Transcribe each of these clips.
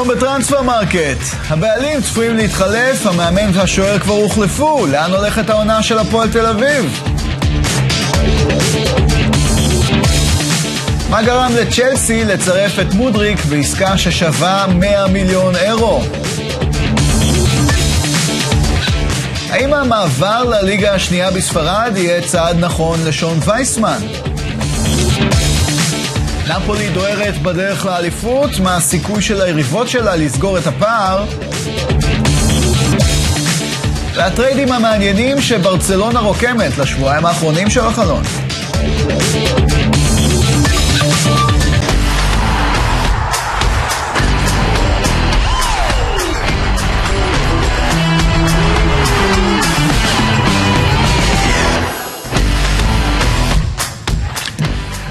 היום בטרנספר מרקט. הבעלים צפויים להתחלף, המאמן והשוער כבר הוחלפו. לאן הולכת העונה של הפועל תל אביב? מה גרם לצ'לסי לצרף את מודריק בעסקה ששווה 100 מיליון אירו? האם המעבר לליגה השנייה בספרד יהיה צעד נכון לשון וייסמן? נפולי דוהרת בדרך לאליפות, מה הסיכוי של היריבות שלה לסגור את הפער? והטריידים המעניינים שברצלונה רוקמת לשבועיים האחרונים של החלון.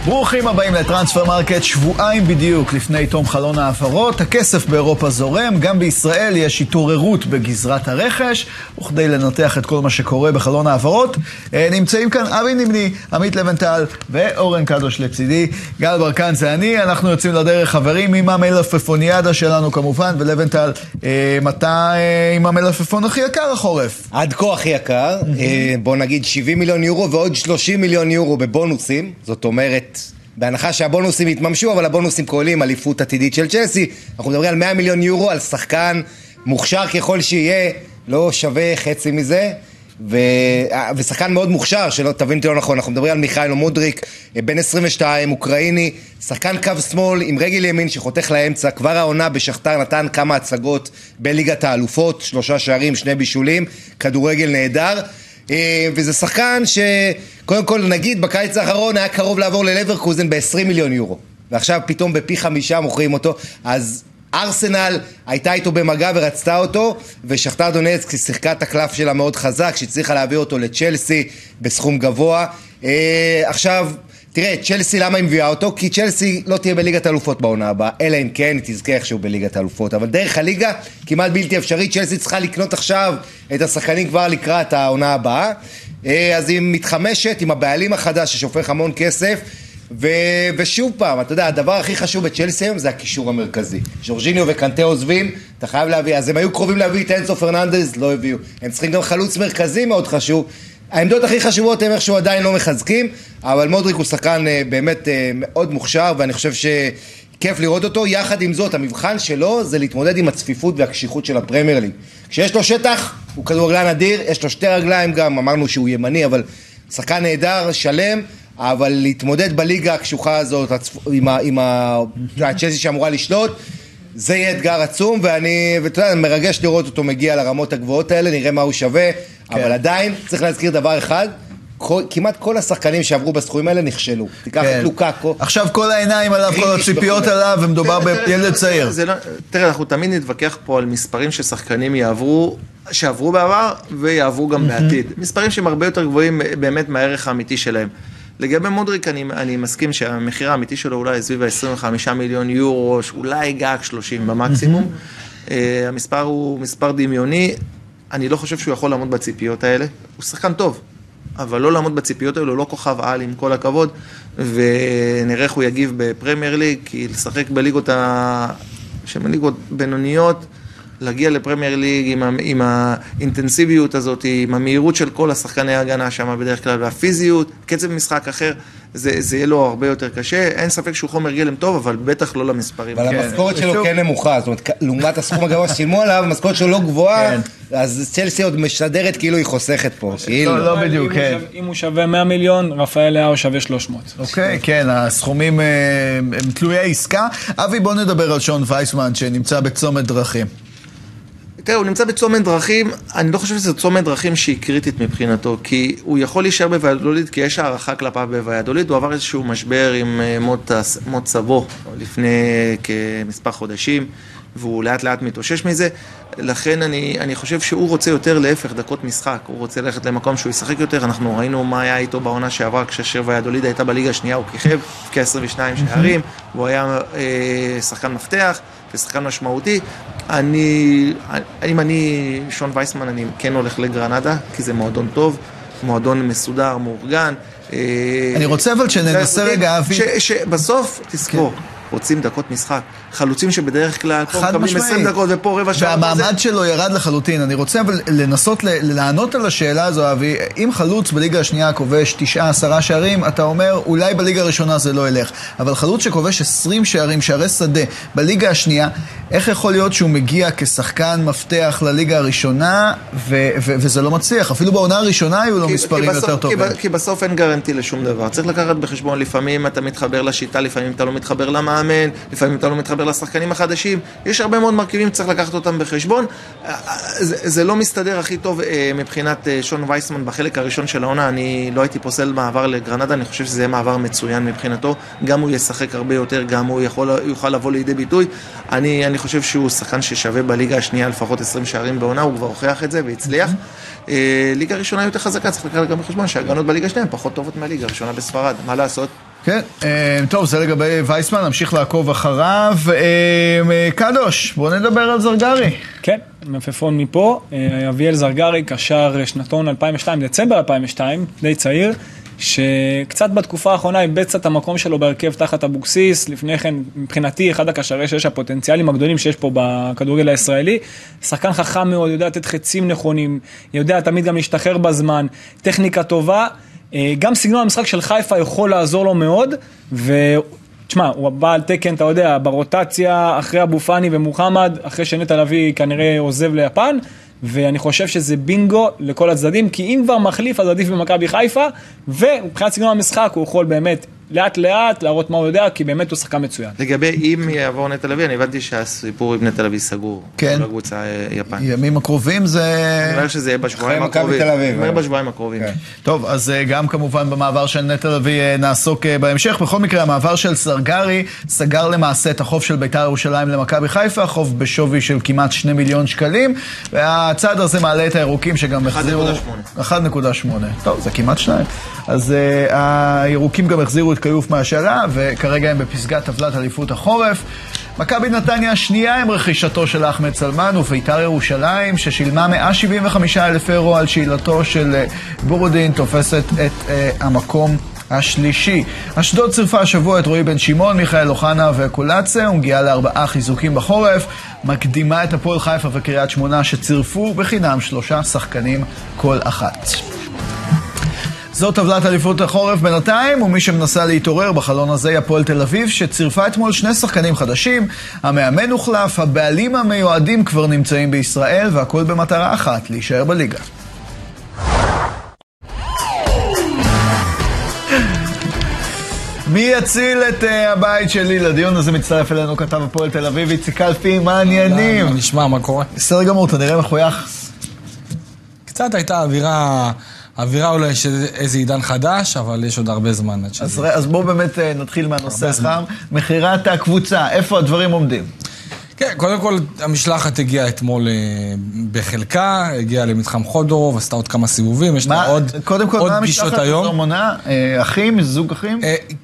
ברוכים הבאים לטרנספר מרקט, שבועיים בדיוק לפני תום חלון ההעברות. הכסף באירופה זורם, גם בישראל יש התעוררות בגזרת הרכש, וכדי לנתח את כל מה שקורה בחלון ההעברות, אה, נמצאים כאן אבי נמני, עמית לבנטל ואורן קדוש לצידי. גל ברקן זה אני, אנחנו יוצאים לדרך חברים עם המלפפוניאדה שלנו כמובן, ולבנטל, אה, מתי אה, עם המלפפון הכי יקר החורף? עד כה הכי יקר, בוא נגיד 70 מיליון יורו ועוד 30 מיליון יורו בבונוסים, זאת אומרת... בהנחה שהבונוסים יתממשו, אבל הבונוסים כוללים אליפות עתידית של צ'לסי. אנחנו מדברים על 100 מיליון יורו, על שחקן מוכשר ככל שיהיה, לא שווה חצי מזה. ו... ושחקן מאוד מוכשר, שלא תבין אותי לא נכון, אנחנו מדברים על מיכאילו מודריק, בן 22, אוקראיני, שחקן קו שמאל עם רגל ימין שחותך לאמצע, כבר העונה בשכתר נתן כמה הצגות בליגת האלופות, שלושה שערים, שני בישולים, כדורגל נהדר. אה, וזה שחקן שקודם כל נגיד בקיץ האחרון היה קרוב לעבור ללברקוזן ב-20 מיליון יורו. ועכשיו פתאום בפי חמישה מוכרים אותו. אז ארסנל הייתה איתו במגע ורצתה אותו ושכתר דונצקי שיחקה את הקלף שלה מאוד חזק שהצליחה להביא אותו לצ'לסי בסכום גבוה. אה, עכשיו תראה, צ'לסי למה היא מביאה אותו? כי צ'לסי לא תהיה בליגת האלופות בעונה הבאה, אלא אם כן היא תזכה איכשהו בליגת האלופות. אבל דרך הליגה כמעט בלתי אפשרית, צ'לסי צריכה לקנות עכשיו את השחקנים כבר לקראת העונה הבאה. אה, אז היא מתחמשת עם הבעלים החדש ששופך המון כסף. ו... ושוב פעם, אתה יודע, הדבר הכי חשוב בצ'לסי היום זה הקישור המרכזי. ז'ורג'יניו וקנטה עוזבים, אתה חייב להביא, אז הם היו קרובים להביא את אנסו פרננדז, לא הביאו. הם צריכים גם חלוץ מרכזי מאוד חשוב, העמדות הכי חשובות הם איכשהו עדיין לא מחזקים, אבל מודריק הוא שחקן אה, באמת אה, מאוד מוכשר, ואני חושב שכיף לראות אותו. יחד עם זאת, המבחן שלו זה להתמודד עם הצפיפות והקשיחות של הפרמייר ליג. כשיש לו שטח, הוא כדורגלן אדיר, יש לו שתי רגליים גם, אמרנו שהוא ימני, אבל שחקן נהדר, שלם. אבל להתמודד בליגה הקשוחה הזאת עם הצ'לסי שאמורה לשלוט זה יהיה אתגר עצום ואני, ואתה יודע, מרגש לראות אותו מגיע לרמות הגבוהות האלה, נראה מה הוא שווה כן. אבל עדיין צריך להזכיר דבר אחד, כל, כמעט כל השחקנים שעברו בסכומים האלה נכשלו. תיקח כן. את לוקאקו. עכשיו כל העיניים עליו, כל הציפיות עליו, ומדובר בילד צעיר. לא, תראה, אנחנו תמיד נתווכח פה על מספרים ששחקנים יעברו, שעברו בעבר, ויעברו גם בעתיד. מספרים שהם הרבה יותר גבוהים באמת מהערך האמיתי שלהם. לגבי מודריק, אני, אני מסכים שהמחיר האמיתי שלו אולי סביב ה-25 מיליון יורו, אולי גג 30 במקסימום. Uh, המספר הוא מספר דמיוני. אני לא חושב שהוא יכול לעמוד בציפיות האלה. הוא שחקן טוב, אבל לא לעמוד בציפיות האלו, לא כוכב על עם כל הכבוד, ונראה איך הוא יגיב בפרמייר ליג, כי לשחק בליגות ה... שהן ליגות בינוניות, להגיע לפרמייר ליג עם, עם האינטנסיביות הזאת, עם המהירות של כל השחקני ההגנה שם בדרך כלל, והפיזיות, קצב משחק אחר, זה, זה יהיה לו הרבה יותר קשה. אין ספק שהוא חומר גלם טוב, אבל בטח לא למספרים. אבל כן. המשכורת שלו כן נמוכה, זאת אומרת, לעומת הסכום הגבוה ששילמו עליו, המשכורת שלו לא גבוהה, כן. אז צ'לסי עוד משדרת כאילו היא חוסכת פה, כאילו. לא, לא בדיוק, כן. אם הוא שווה 100 מיליון, רפאל לאהו שווה 300. אוקיי, כן, הסכומים אה, הם תלויי עסקה. אבי, בוא נדבר על שון וייסמן, שנמצא בצומת דרכים. תראה, הוא נמצא בצומת דרכים, אני לא חושב שזה צומת דרכים שהיא קריטית מבחינתו, כי הוא יכול להישאר בוויאדוליד, כי יש הערכה כלפיו בוויאדוליד, הוא עבר איזשהו משבר עם אה, מות סבו לפני כמספר חודשים, והוא לאט לאט מתאושש מזה, לכן אני, אני חושב שהוא רוצה יותר להפך דקות משחק, הוא רוצה ללכת למקום שהוא ישחק יותר, אנחנו ראינו מה היה איתו בעונה שעברה כשאשר ויאדוליד הייתה בליגה השנייה, הוא כיכב כ-22 שערים, והוא היה אה, שחקן מפתח ושחקן משמעותי. אני, אם אני שון וייסמן, אני כן הולך לגרנדה, כי זה מועדון טוב, מועדון מסודר, מאורגן. אה, אני רוצה אבל שננסה רגע, אבי... שבסוף, תזכור, רוצים דקות משחק. חלוצים שבדרך כלל פה מקבלים משמעית. 20 דקות ופה רבע שעה. והמעמד שלו ירד לחלוטין. אני רוצה אבל לנסות לענות על השאלה הזו, אבי. אם חלוץ בליגה השנייה כובש תשעה, עשרה שערים, אתה אומר, אולי בליגה הראשונה זה לא ילך. אבל חלוץ שכובש 20 שערים, שערי שדה, בליגה השנייה, איך יכול להיות שהוא מגיע כשחקן מפתח לליגה הראשונה, ו- ו- וזה לא מצליח? אפילו בעונה הראשונה היו לו כי- מספרים כי בסוף- יותר טובים. כי, כי בסוף אין גרנטי לשום דבר. צריך לקחת בחשבון, לפעמים אתה מתחבר לשיטה, לפעמים אתה לא מתחבר למאמן, לפעמים אתה לא מתחבר לשחקנים החדשים. יש הרבה מאוד מרכיבים, צריך לקחת אותם בחשבון. זה, זה לא מסתדר הכי טוב אה, מבחינת אה, שון וייסמן בחלק הראשון של העונה. אני לא הייתי פוסל מעבר לגרנדה, אני חושב שזה יהיה מעבר מצוין מבחינתו. גם הוא ישחק הרבה יותר, גם הוא יכול, יוכל לבוא לידי ביטוי. אני, אני חושב שהוא שחקן ששווה בליגה השנייה לפחות 20 שערים בעונה, הוא כבר הוכיח את זה והצליח. אה, ליגה ראשונה יותר חזקה, צריך לקחת גם בחשבון שההגנות בליגה השנייה פחות טובות מהליגה הראשונה בספרד, מה לעשות? כן, אה, טוב, זה לגבי וייסמן, נמשיך לעקוב אחריו. אה, אה, קדוש, בוא נדבר על זרגרי. כן, מלפפון מפה, אביאל זרגרי, קשר שנתון 2002, דצמבר 2002, די צעיר, שקצת בתקופה האחרונה איבד את המקום שלו בהרכב תחת אבוקסיס, לפני כן מבחינתי אחד הקשרי שיש הפוטנציאלים הגדולים שיש פה בכדורגל הישראלי, שחקן חכם מאוד, יודע לתת חצים נכונים, יודע תמיד גם להשתחרר בזמן, טכניקה טובה, גם סגנון המשחק של חיפה יכול לעזור לו מאוד, ו... תשמע, הוא בא על תקן, אתה יודע, ברוטציה, אחרי אבו פאני ומוחמד, אחרי שנטע לביא כנראה עוזב ליפן, ואני חושב שזה בינגו לכל הצדדים, כי אם כבר מחליף, אז עדיף במכבי חיפה, ומבחינת סגנון המשחק הוא יכול באמת לאט לאט להראות מה הוא יודע, כי באמת הוא שחקן מצוין. לגבי אם יעבור נטע לביא, אני הבנתי שהסיפור עם נטע לביא סגור. כן. כל הקבוצה אה, יפן. ימים הקרובים זה... אני אומר שזה יהיה בשבועיים אחרי מכבי הקרובים. תל אביב, אני אומר. בשבועיים הקרובים. כן. טוב, אז אה, גם כמובן במעבר של נטע לביא אה, נעסוק בהמשך. בכל מקרה, המעבר של סרגרי סגר למעשה את החוב של בית"ר ירושלים למכבי חיפה, חוב בשווי של כמעט 2 מיליון שקלים, והצעד הזה מעלה את הירוקים שגם החזירו... 1.8. 1.8. טוב, זה כמעט 2. אז uh, הירוקים גם החזירו את כיוף מהשאלה, וכרגע הם בפסגת טבלת אליפות החורף. מכבי נתניה השנייה עם רכישתו של אחמד סלמן ובית"ר ירושלים, ששילמה 175 אלף אירו על שאלתו של אה, בורודין, תופסת את uh, המקום השלישי. אשדוד צירפה השבוע את רועי בן שמעון, מיכאל אוחנה וקולצה, ומגיעה לארבעה חיזוקים בחורף. מקדימה את הפועל חיפה וקריית שמונה שצירפו בחינם שלושה שחקנים כל אחת. זו טבלת אליפות החורף בינתיים, ומי שמנסה להתעורר בחלון הזה היא הפועל תל אביב, שצירפה אתמול שני שחקנים חדשים, המאמן הוחלף, הבעלים המיועדים כבר נמצאים בישראל, והכל במטרה אחת, להישאר בליגה. מי יציל את uh, הבית שלי? לדיון הזה מצטרף אלינו כתב הפועל תל אביב, איציק קלפי, מה העניינים? נשמע, מה קורה? בסדר גמור, אתה נראה מחוייך. קצת הייתה אווירה, אווירה אולי של איזה עידן חדש, אבל יש עוד הרבה זמן עד אז, שזה... ר- אז בואו באמת אה, נתחיל מהנושא. החם. מכירת הקבוצה, איפה הדברים עומדים? כן, קודם כל, המשלחת הגיעה אתמול אה, בחלקה, הגיעה למתחם חודורוב, עשתה עוד כמה סיבובים, יש לה עוד, קודם כל, עוד מה פגישות המשלחת היום. הזו מונה? אה, אחים? זוג אחים?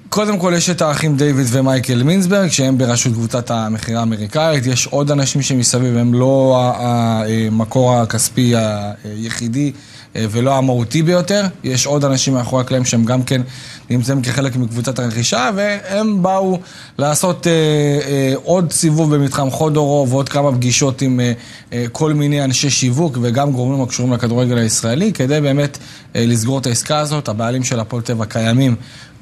קודם כל יש את האחים דיוויד ומייקל מינסברג, שהם בראשות קבוצת המכירה האמריקאית. יש עוד אנשים שמסביב, הם לא המקור הכספי היחידי ולא המהותי ביותר. יש עוד אנשים מאחורי הקלעים שהם גם כן נמצאים כחלק מקבוצת הרכישה, והם באו לעשות אה, אה, עוד סיבוב במתחם חודורוב ועוד כמה פגישות עם אה, אה, כל מיני אנשי שיווק וגם גורמים הקשורים לכדורגל הישראלי, כדי באמת אה, לסגור את העסקה הזאת. הבעלים של הפועל טבע קיימים.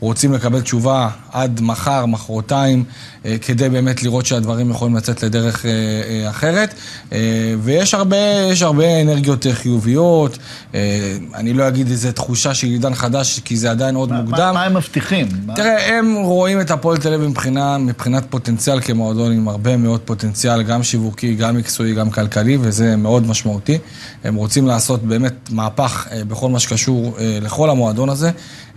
רוצים לקבל תשובה עד מחר, מחרתיים, אה, כדי באמת לראות שהדברים יכולים לצאת לדרך אה, אה, אחרת. ויש הרבה, יש הרבה אנרגיות חיוביות. אני לא אגיד איזה תחושה של עידן חדש, כי זה עדיין עוד מה- מוקדם. מה הם מבטיחים? מה- תראה, הם רואים את הפועל תל אביב מבחינה, מבחינת פוטנציאל כמועדון עם הרבה מאוד פוטנציאל, גם שיווקי, גם מקצועי, גם כלכלי, וזה מאוד משמעותי. הם רוצים לעשות באמת מהפך בכל מה שקשור לכל המועדון הזה.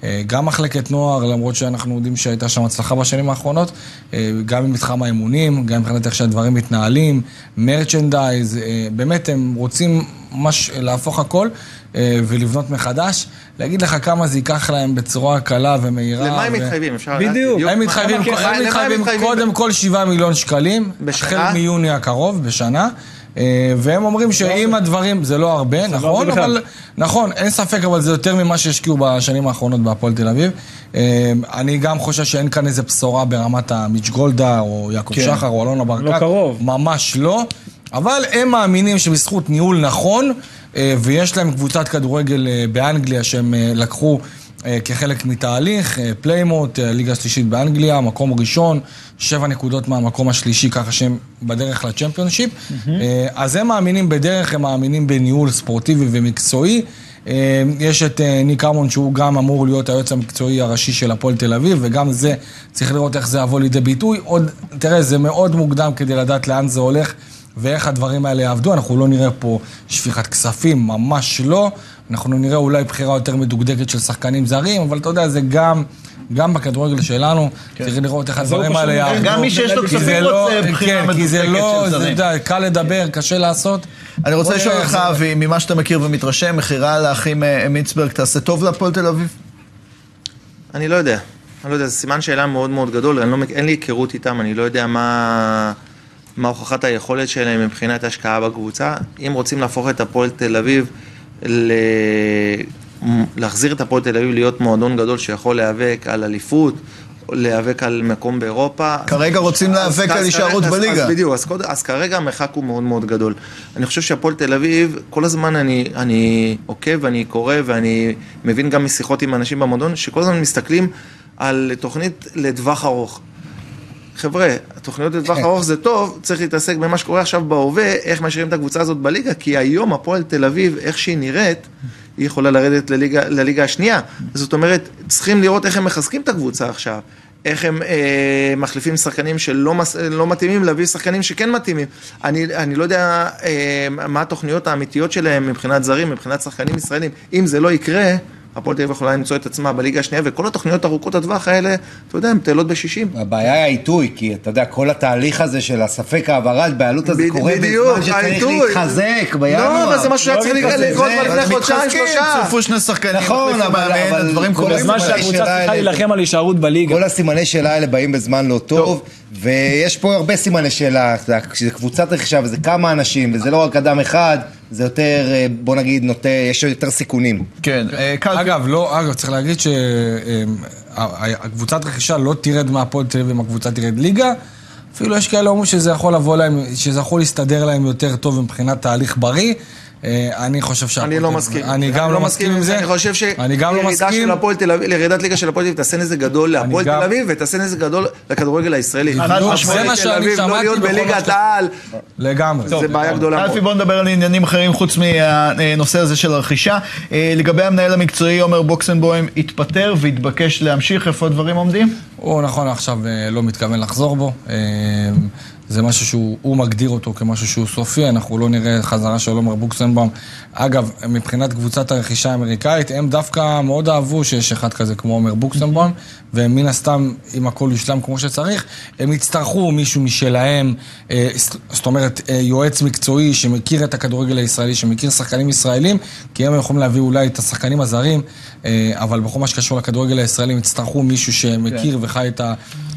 אה, גם מחלקת נוער, למרות שאנחנו יודעים שהייתה שם הצלחה בשנים האחרונות, אה, גם במתחם האימונים, גם מבחינת איך שהדברים מתנהלים, מרצ'נדייז, אה, באמת הם רוצים ממש להפוך הכל ולבנות מחדש. להגיד לך כמה זה ייקח להם בצורה קלה ומהירה. למה הם ו- מתחייבים? אפשר בדיוק. לדעת הם מה- מתחייבים, למה- הם מתחייבים קודם כל 7 מיליון שקלים, בשנה? החל מיוני הקרוב, בשנה. אה, והם אומרים שאם הדברים, זה לא הרבה, נכון, הרבה בכלל. אבל, נכון, אין ספק, אבל זה יותר ממה שהשקיעו בשנים האחרונות בהפועל תל אביב. אה, אני גם חושב שאין כאן איזה בשורה ברמת המיץ' גולדהאר, או יעקב כן. שחר, או אלונה ברקת. לא קרוב. ממש לא, אבל הם מאמינים שבזכות ניהול נכון, אה, ויש להם קבוצת כדורגל באנגליה שהם לקחו כחלק מתהליך, אה, פליימוט, אה, ליגה שלישית באנגליה, מקום ראשון, שבע נקודות מהמקום השלישי, ככה שהם בדרך לצ'מפיונשיפ. אה, אז הם מאמינים בדרך, הם מאמינים בניהול ספורטיבי ומקצועי. אה, יש את אה, ניק ארמון שהוא גם אמור להיות היועץ המקצועי הראשי של הפועל תל אביב, וגם זה, צריך לראות איך זה יבוא לידי ביטוי. עוד, תראה, זה מאוד מוקדם כדי לדעת לאן זה הולך ואיך הדברים האלה יעבדו. אנחנו לא נראה פה שפיכת כספים, ממש לא. אנחנו נראה אולי בחירה יותר מדוקדקת של שחקנים זרים, אבל אתה יודע, זה גם... גם בכדורגל שלנו, צריך לראות איך הדברים האלה פשוט, יעבדו. גם מי שיש לו כי כספים זה לא- רוצה בחירה כן, כי זה מדוקדקת לא, של זה, זרים. אתה יודע, קל לדבר, קשה לעשות. אני רוצה לשאול אותך, זה- אבי, ממה שאתה מכיר ומתרשם, מכירה לאחים אה, מיצברג, תעשה טוב להפועל תל אביב? אני לא יודע. אני לא יודע, זה סימן שאלה מאוד מאוד גדול, אני לא, אין לי היכרות איתם, אני לא יודע מה, מה הוכחת היכולת שלהם מבחינת השקעה בקבוצה. אם רוצים להפוך את הפועל תל אביב, ל... להחזיר את הפועל תל אביב להיות מועדון גדול שיכול להיאבק על אליפות, להיאבק על מקום באירופה. כרגע רוצים אז- להיאבק אז על הישארות אז- בליגה. אז בדיוק, אז, קוד, אז כרגע המרחק הוא מאוד מאוד גדול. אני חושב שהפועל תל אביב, כל הזמן אני, אני עוקב ואני קורא ואני מבין גם משיחות עם אנשים במועדון, שכל הזמן מסתכלים על תוכנית לטווח ארוך. חבר'ה, התוכניות לטווח ארוך זה טוב, צריך להתעסק במה שקורה עכשיו בהווה, איך משאירים את הקבוצה הזאת בליגה, כי היום הפועל תל אביב, איך שהיא נראית, היא יכולה לרדת לליגה, לליגה השנייה. זאת אומרת, צריכים לראות איך הם מחזקים את הקבוצה עכשיו. איך הם אה, מחליפים שחקנים שלא מס, לא מתאימים, להביא שחקנים שכן מתאימים. אני, אני לא יודע אה, מה התוכניות האמיתיות שלהם מבחינת זרים, מבחינת שחקנים ישראלים. אם זה לא יקרה, הפועל תל אביב יכולה למצוא את עצמה בליגה השנייה, וכל התוכניות ארוכות הטווח האלה, אתה יודע, הן טלות בשישים. הבעיה היא העיתוי, כי אתה יודע, כל התהליך הזה של הספק העברת בעלות הזה קורה בזמן שצריך העיתוי. להתחזק בינואר. לא, אבל זה משהו שהיה צריך מתחזק. לקרות כבר לפני חודשיים, שלושה. צירפו שני שחקנים, נכון, אבל- הדברים כל קורים. הזמן בזמן שהקבוצה צריכה האלה- להילחם על הישארות בליגה. כל הסימני שאלה האלה באים בזמן לא טוב, טוב. ויש פה הרבה סימני שאלה, כשזה קבוצת רכישה וזה כמה אנשים, וזה לא רק אדם אחד, זה יותר, אה, בוא נגיד, נוטה, יש יותר סיכונים. כן, אה, קלפי. אגב, לא, אגב, צריך להגיד שהקבוצת רכישה לא תרד מהפועל תל אביב אם הקבוצה תרד ליגה. אפילו יש כאלה אומרים שזה יכול לבוא להם, שזה יכול להסתדר להם יותר טוב מבחינת תהליך בריא. אה, אני חושב שהפועל אני לא מסכים. אני גם לא מסכים עם זה. אני חושב אני גם לא שירידה מסכים. של הפועל תל אביב, ירידת ליגה של הפועל תל אביב תעשה נזק גדול להפועל תל אביב ותעשה נזק גדול לכדורגל הישראלי. זה מה שאני לא שמעתי להיות בכל מה בליגת העל, לגמרי. זה בעיה גדולה אלפי, מאוד. בוא נדבר על עניינים אחרים חוץ מהנושא הזה של הרכישה. אה, לגבי המנהל המקצועי, עומר בוקסנבוים התפטר והתבקש להמשיך, איפה הדברים עומדים? הוא נכון עכשיו אה, לא מתכוון לחזור בו. זה משהו שהוא הוא מגדיר אותו כמשהו שהוא סופי, אנחנו לא נראה חזרה של עומר בוקסנבאום. אגב, מבחינת קבוצת הרכישה האמריקאית, הם דווקא מאוד אהבו שיש אחד כזה כמו עומר בוקסנבאום, ומן הסתם, אם הכל יושלם כמו שצריך, הם יצטרכו מישהו משלהם, אה, זאת- אומרת, אה, יועץ מקצועי שמכיר את הכדורגל הישראלי, שמכיר שחקנים ישראלים, כי הם יכולים להביא אולי את השחקנים הזרים, אבל בכל מה שקשור לכדורגל הישראלי, הם יצטרכו מישהו שמכיר וחי את ה-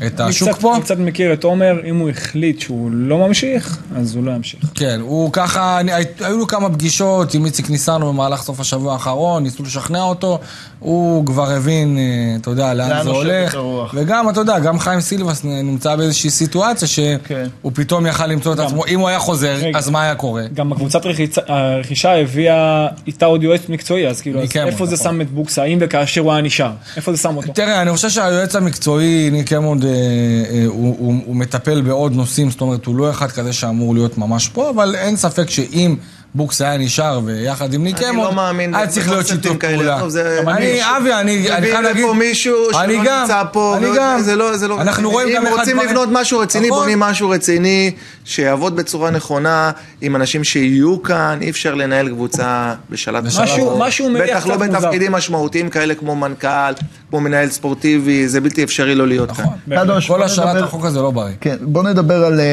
את השוק קצת- פה. אני קצת מכיר את עומר, אם הוא החליט שהוא לא ממשיך, אז הוא לא ימשיך. כן, הוא ככה, אני, היו לו כמה פגישות עם איציק ניסנו במהלך סוף השבוע האחרון, ניסו לשכנע אותו, הוא כבר הבין, אה, אתה יודע, לאן זה הולך. וגם, אתה יודע, גם חיים סילבס נמצא באיזושהי סיטואציה כן. שהוא פתאום יכל למצוא את עצמו, אם הוא היה חוזר, רגע. אז מה היה קורה? גם הקבוצת הרכישה הביאה איתה עוד יועץ מקצועי, אז כאילו, ניקמו, איפה זה נכון. שם את בוקסה, האם וכאשר הוא היה נשאר? איפה זה שם אותו? תראה, אני חושב שהיועץ המקצועי, ניק אמונד, אה, אה, הוא, הוא, הוא מטפל בעוד נושאים, זאת אומרת, הוא לא אחד כזה שאמור להיות ממש פה, אבל אין ספק שאם בוקס היה נשאר ויחד עם ניק אני לא מאמין היה צריך להיות שיתוף. פעולה. אני, אבי, אני, אני חייב להגיד, לפה מישהו אני שלא גם, נמצא פה, אני ועוד- גם, זה לא, זה לא אנחנו. רואים גם אם איך רוצים לבנות משהו רציני, נכון. בונים משהו רציני, שיעבוד בצורה נכונה, עם אנשים שיהיו כאן, אי אפשר לנהל קבוצה בשלט בשלט משהו- כזה. משהו מריח בטח לא. בתפקידים משמעותיים כאלה כמו מנכ"ל, כמו מנהל ספורטיבי, זה בלתי אפשרי לא להיות כאן. נכון, קדוש, כל בוא השארת החוק הזה לא בריא. כן, בוא נדבר על אה, אה,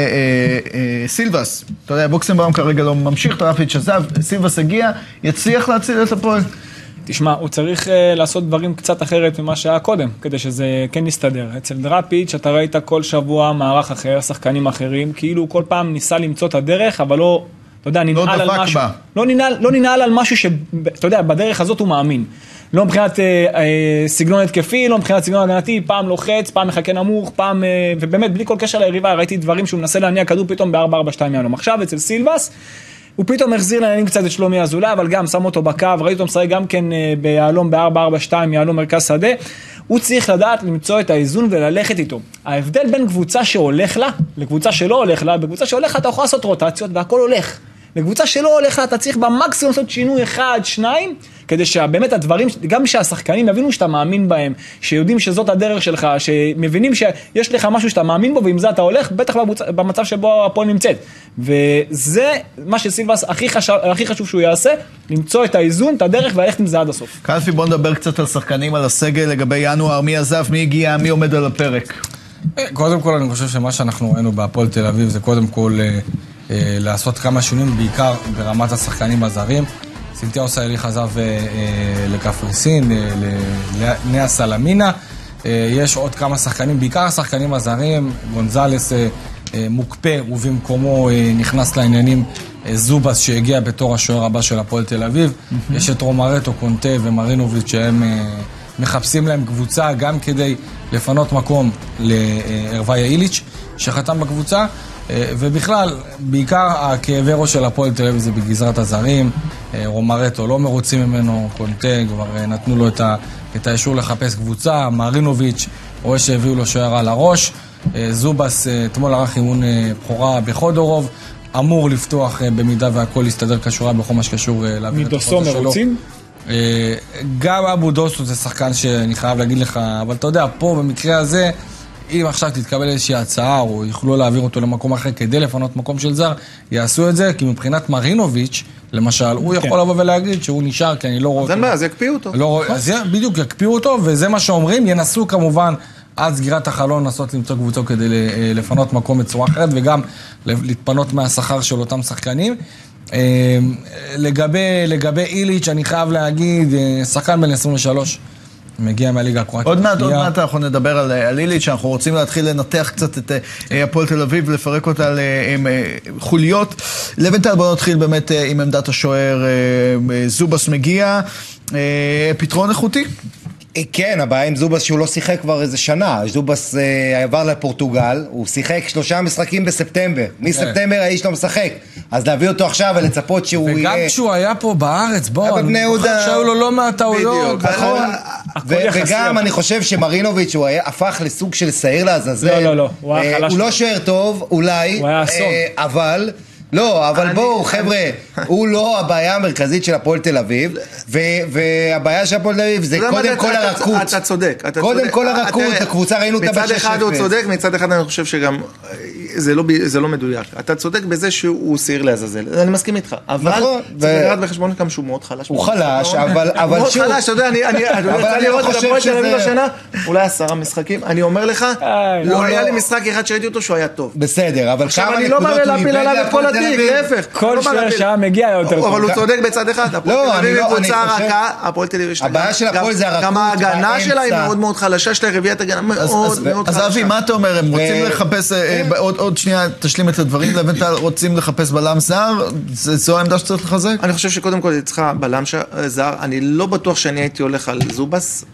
אה, סילבס. אתה יודע, בוקסנבאום כרגע לא ממשיך, טראפיץ' עזב, סילבס הגיע, יצליח להציל את הפועל. תשמע, הוא צריך אה, לעשות דברים קצת אחרת ממה שהיה קודם, כדי שזה כן יסתדר. אצל דראפיץ' אתה ראית כל שבוע מערך אחר, שחקנים אחרים, כאילו הוא כל פעם ניסה למצוא את הדרך, אבל לא, אתה יודע, ננעל על דבק משהו. בה. לא ננעל, לא ננעל על משהו שאתה יודע, בדרך הזאת הוא מאמין. לא מבחינת אה, אה, סגנון התקפי, לא מבחינת סגנון הגנתי, פעם לוחץ, פעם מחכה נמוך, פעם, אה, ובאמת בלי כל קשר ליריבה, ראיתי דברים שהוא מנסה להניע כדור פתאום ב-4-4-2 יהלום. עכשיו אצל סילבס, הוא פתאום החזיר לעניינים קצת את שלומי אזולאי, אבל גם שם אותו בקו, ראיתי אותו משחק גם כן אה, ביהלום ב-4-4-2, יהלום מרכז שדה. הוא צריך לדעת למצוא את האיזון וללכת איתו. ההבדל בין קבוצה שהולך לה, לקבוצה שלא הולך לה, בקבוצה שהולך לה אתה יכול לעשות רוטציות והכל הולך. לקבוצה שלא הולך לה אתה צריך במקסימום לעשות שינוי אחד, שניים, כדי שבאמת הדברים, גם שהשחקנים יבינו שאתה מאמין בהם, שיודעים שזאת הדרך שלך, שמבינים שיש לך משהו שאתה מאמין בו ועם זה אתה הולך, בטח במצ... במצב שבו הפועל נמצאת. וזה מה שסילבס הכי, חשב, הכי חשוב שהוא יעשה, למצוא את האיזון, את הדרך וללכת עם זה עד הסוף. קלפי, בוא נדבר קצת על שחקנים, על הסגל לגבי ינואר, מי עזב, מי הגיע, מי עומד על הפרק. קודם כל, אני חושב שמה שאנחנו ראינו בהפועל תל אביב זה קודם כל אה, לעשות כמה שינויים, בעיקר ברמת השחקנים הזרים. סינטיאוס האלי חזר אה, אה, לקפריסין, אה, לנאה סלמינה. אה, יש עוד כמה שחקנים, בעיקר השחקנים הזרים, גונזלס אה, אה, מוקפא, ובמקומו אה, נכנס לעניינים אה, זובס שהגיע בתור השוער הבא של הפועל תל אביב. יש את רומרטו, קונטה ומרינוביץ' שהם אה, מחפשים להם קבוצה גם כדי לפנות מקום לערוויה איליץ' שחתם בקבוצה. אה, ובכלל, בעיקר הכאבי ראש של הפועל תל אביב זה בגזרת הזרים. אה, רומרטו לא מרוצים ממנו, קונטה כבר אה, נתנו לו את, האישור לחפש קבוצה, מרינוביץ' רואה שהביאו לו שוער על הראש. זובס אתמול ערך אימון בכורה בחודורוב. אמור לפתוח במידה והכל יסתדר כשורה בכל מה שקשור להעביר את מדוסו החוזה שלו. מרוצים? אה, גם אבו דוסו זה שחקן שאני חייב להגיד לך, אבל אתה יודע, פה במקרה הזה, אם עכשיו תתקבל איזושהי הצעה, או יוכלו להעביר אותו למקום אחר כדי לפנות מקום של זר, יעשו את זה, כי מבחינת מרינוביץ', למשל, הוא יכול לבוא ולהגיד שהוא נשאר, כי אני לא רואה אז אין בעיה, אז יקפיאו אותו. לא אז בדיוק, יקפיאו אותו, וזה מה שאומרים, ינסו כמובן עד סגירת החלון לנסות למצוא קבוצה כדי אה, לפנות מקום בצורה אחרת, וגם להתפנות מהשכר של אותם שחקנים. אה, לגבי, לגבי איליץ', אני חייב להגיד, אה, שחקן בן 23, מגיע מהליגה הקרואטית. עוד מעט, עוד. מעט אנחנו נדבר על, על ליליץ', אנחנו רוצים להתחיל לנתח קצת את אה, הפועל תל אביב, לפרק אותה לחוליות. לבנטל, בואו נתחיל באמת אה, עם עמדת השוער, אה, אה, זובס מגיע, אה, פתרון איכותי. אה, כן, הבעיה עם זובס שהוא לא שיחק כבר איזה שנה. זובס אה, עבר לפורטוגל, הוא שיחק שלושה משחקים בספטמבר. מספטמבר האיש לא משחק. אז להביא אותו עכשיו ולצפות שהוא וגם יהיה... כשהוא היה פה בארץ, בוא, היה אני יהודה. שהיו לו לא מעט טעויות. נכון, וגם אבל. אני חושב שמרינוביץ' הוא היה- הפך לסוג של שעיר לעזאזל. לא, לא, לא, הוא היה אה, חלש הוא לא. שוער טוב, אולי, הוא היה אסון. אה, אבל... לא, אבל בואו, חבר'ה, הוא לא הבעיה המרכזית של הפועל תל אביב, והבעיה של הפועל תל אביב זה יודע מה, קודם כל הרכות. אתה צודק. אתה קודם צודק. כל אה, הרכות, הקבוצה ראינו אותה מצד אחד הוא ב-6-0. צודק, מצד אחד אני חושב שגם אה, זה לא, זה לא מדויק. אתה צודק בזה שהוא שעיר לעזאזל, אני מסכים איתך. אבל נכון, צריך ו- לקחת בחשבון גם שהוא מאוד חלש. הוא חלש, מאוד. אבל- הוא אבל מאוד שוב- חלש, אתה יודע, אני אני- יצא אני לי לא לראות את חושב הפועל תל אביב שזה- השנה, אולי עשרה משחקים. אני אומר לך, איי, לא הוא היה לא- לי משחק אחד שראיתי אותו שהוא היה טוב. בסדר, אבל עכשיו כמה אני לא בא נקודות הוא להפיל איבד עליו את כל התיק? להפך. כל לא להפיל. שהיה מגיע היה יותר טוב. אבל הוא צודק בצד אחד, הפועל לא, תל אני אביב לא- היא אני קבוצה חושב- רכה, הפועל תל אביב יש לה הבעיה גם- של הפועל גם- זה הרכות גם ההגנה שלה היא. מאוד מאוד חלשה, יש לה רביעיית הגנה אז, מאוד אז, מאוד אז חלשה. אבי, מה אתה אומר? הם רוצים ו- לחפש, אה, אה, עוד, עוד שנייה תשלים את הדברים, לבנטל רוצים לחפש בלם זר? זו העמדה שצריך לחזק? אני חושב שקודם כל היא צריכה בלם זר, אני לא בטוח שאני הייתי הולך על זובס.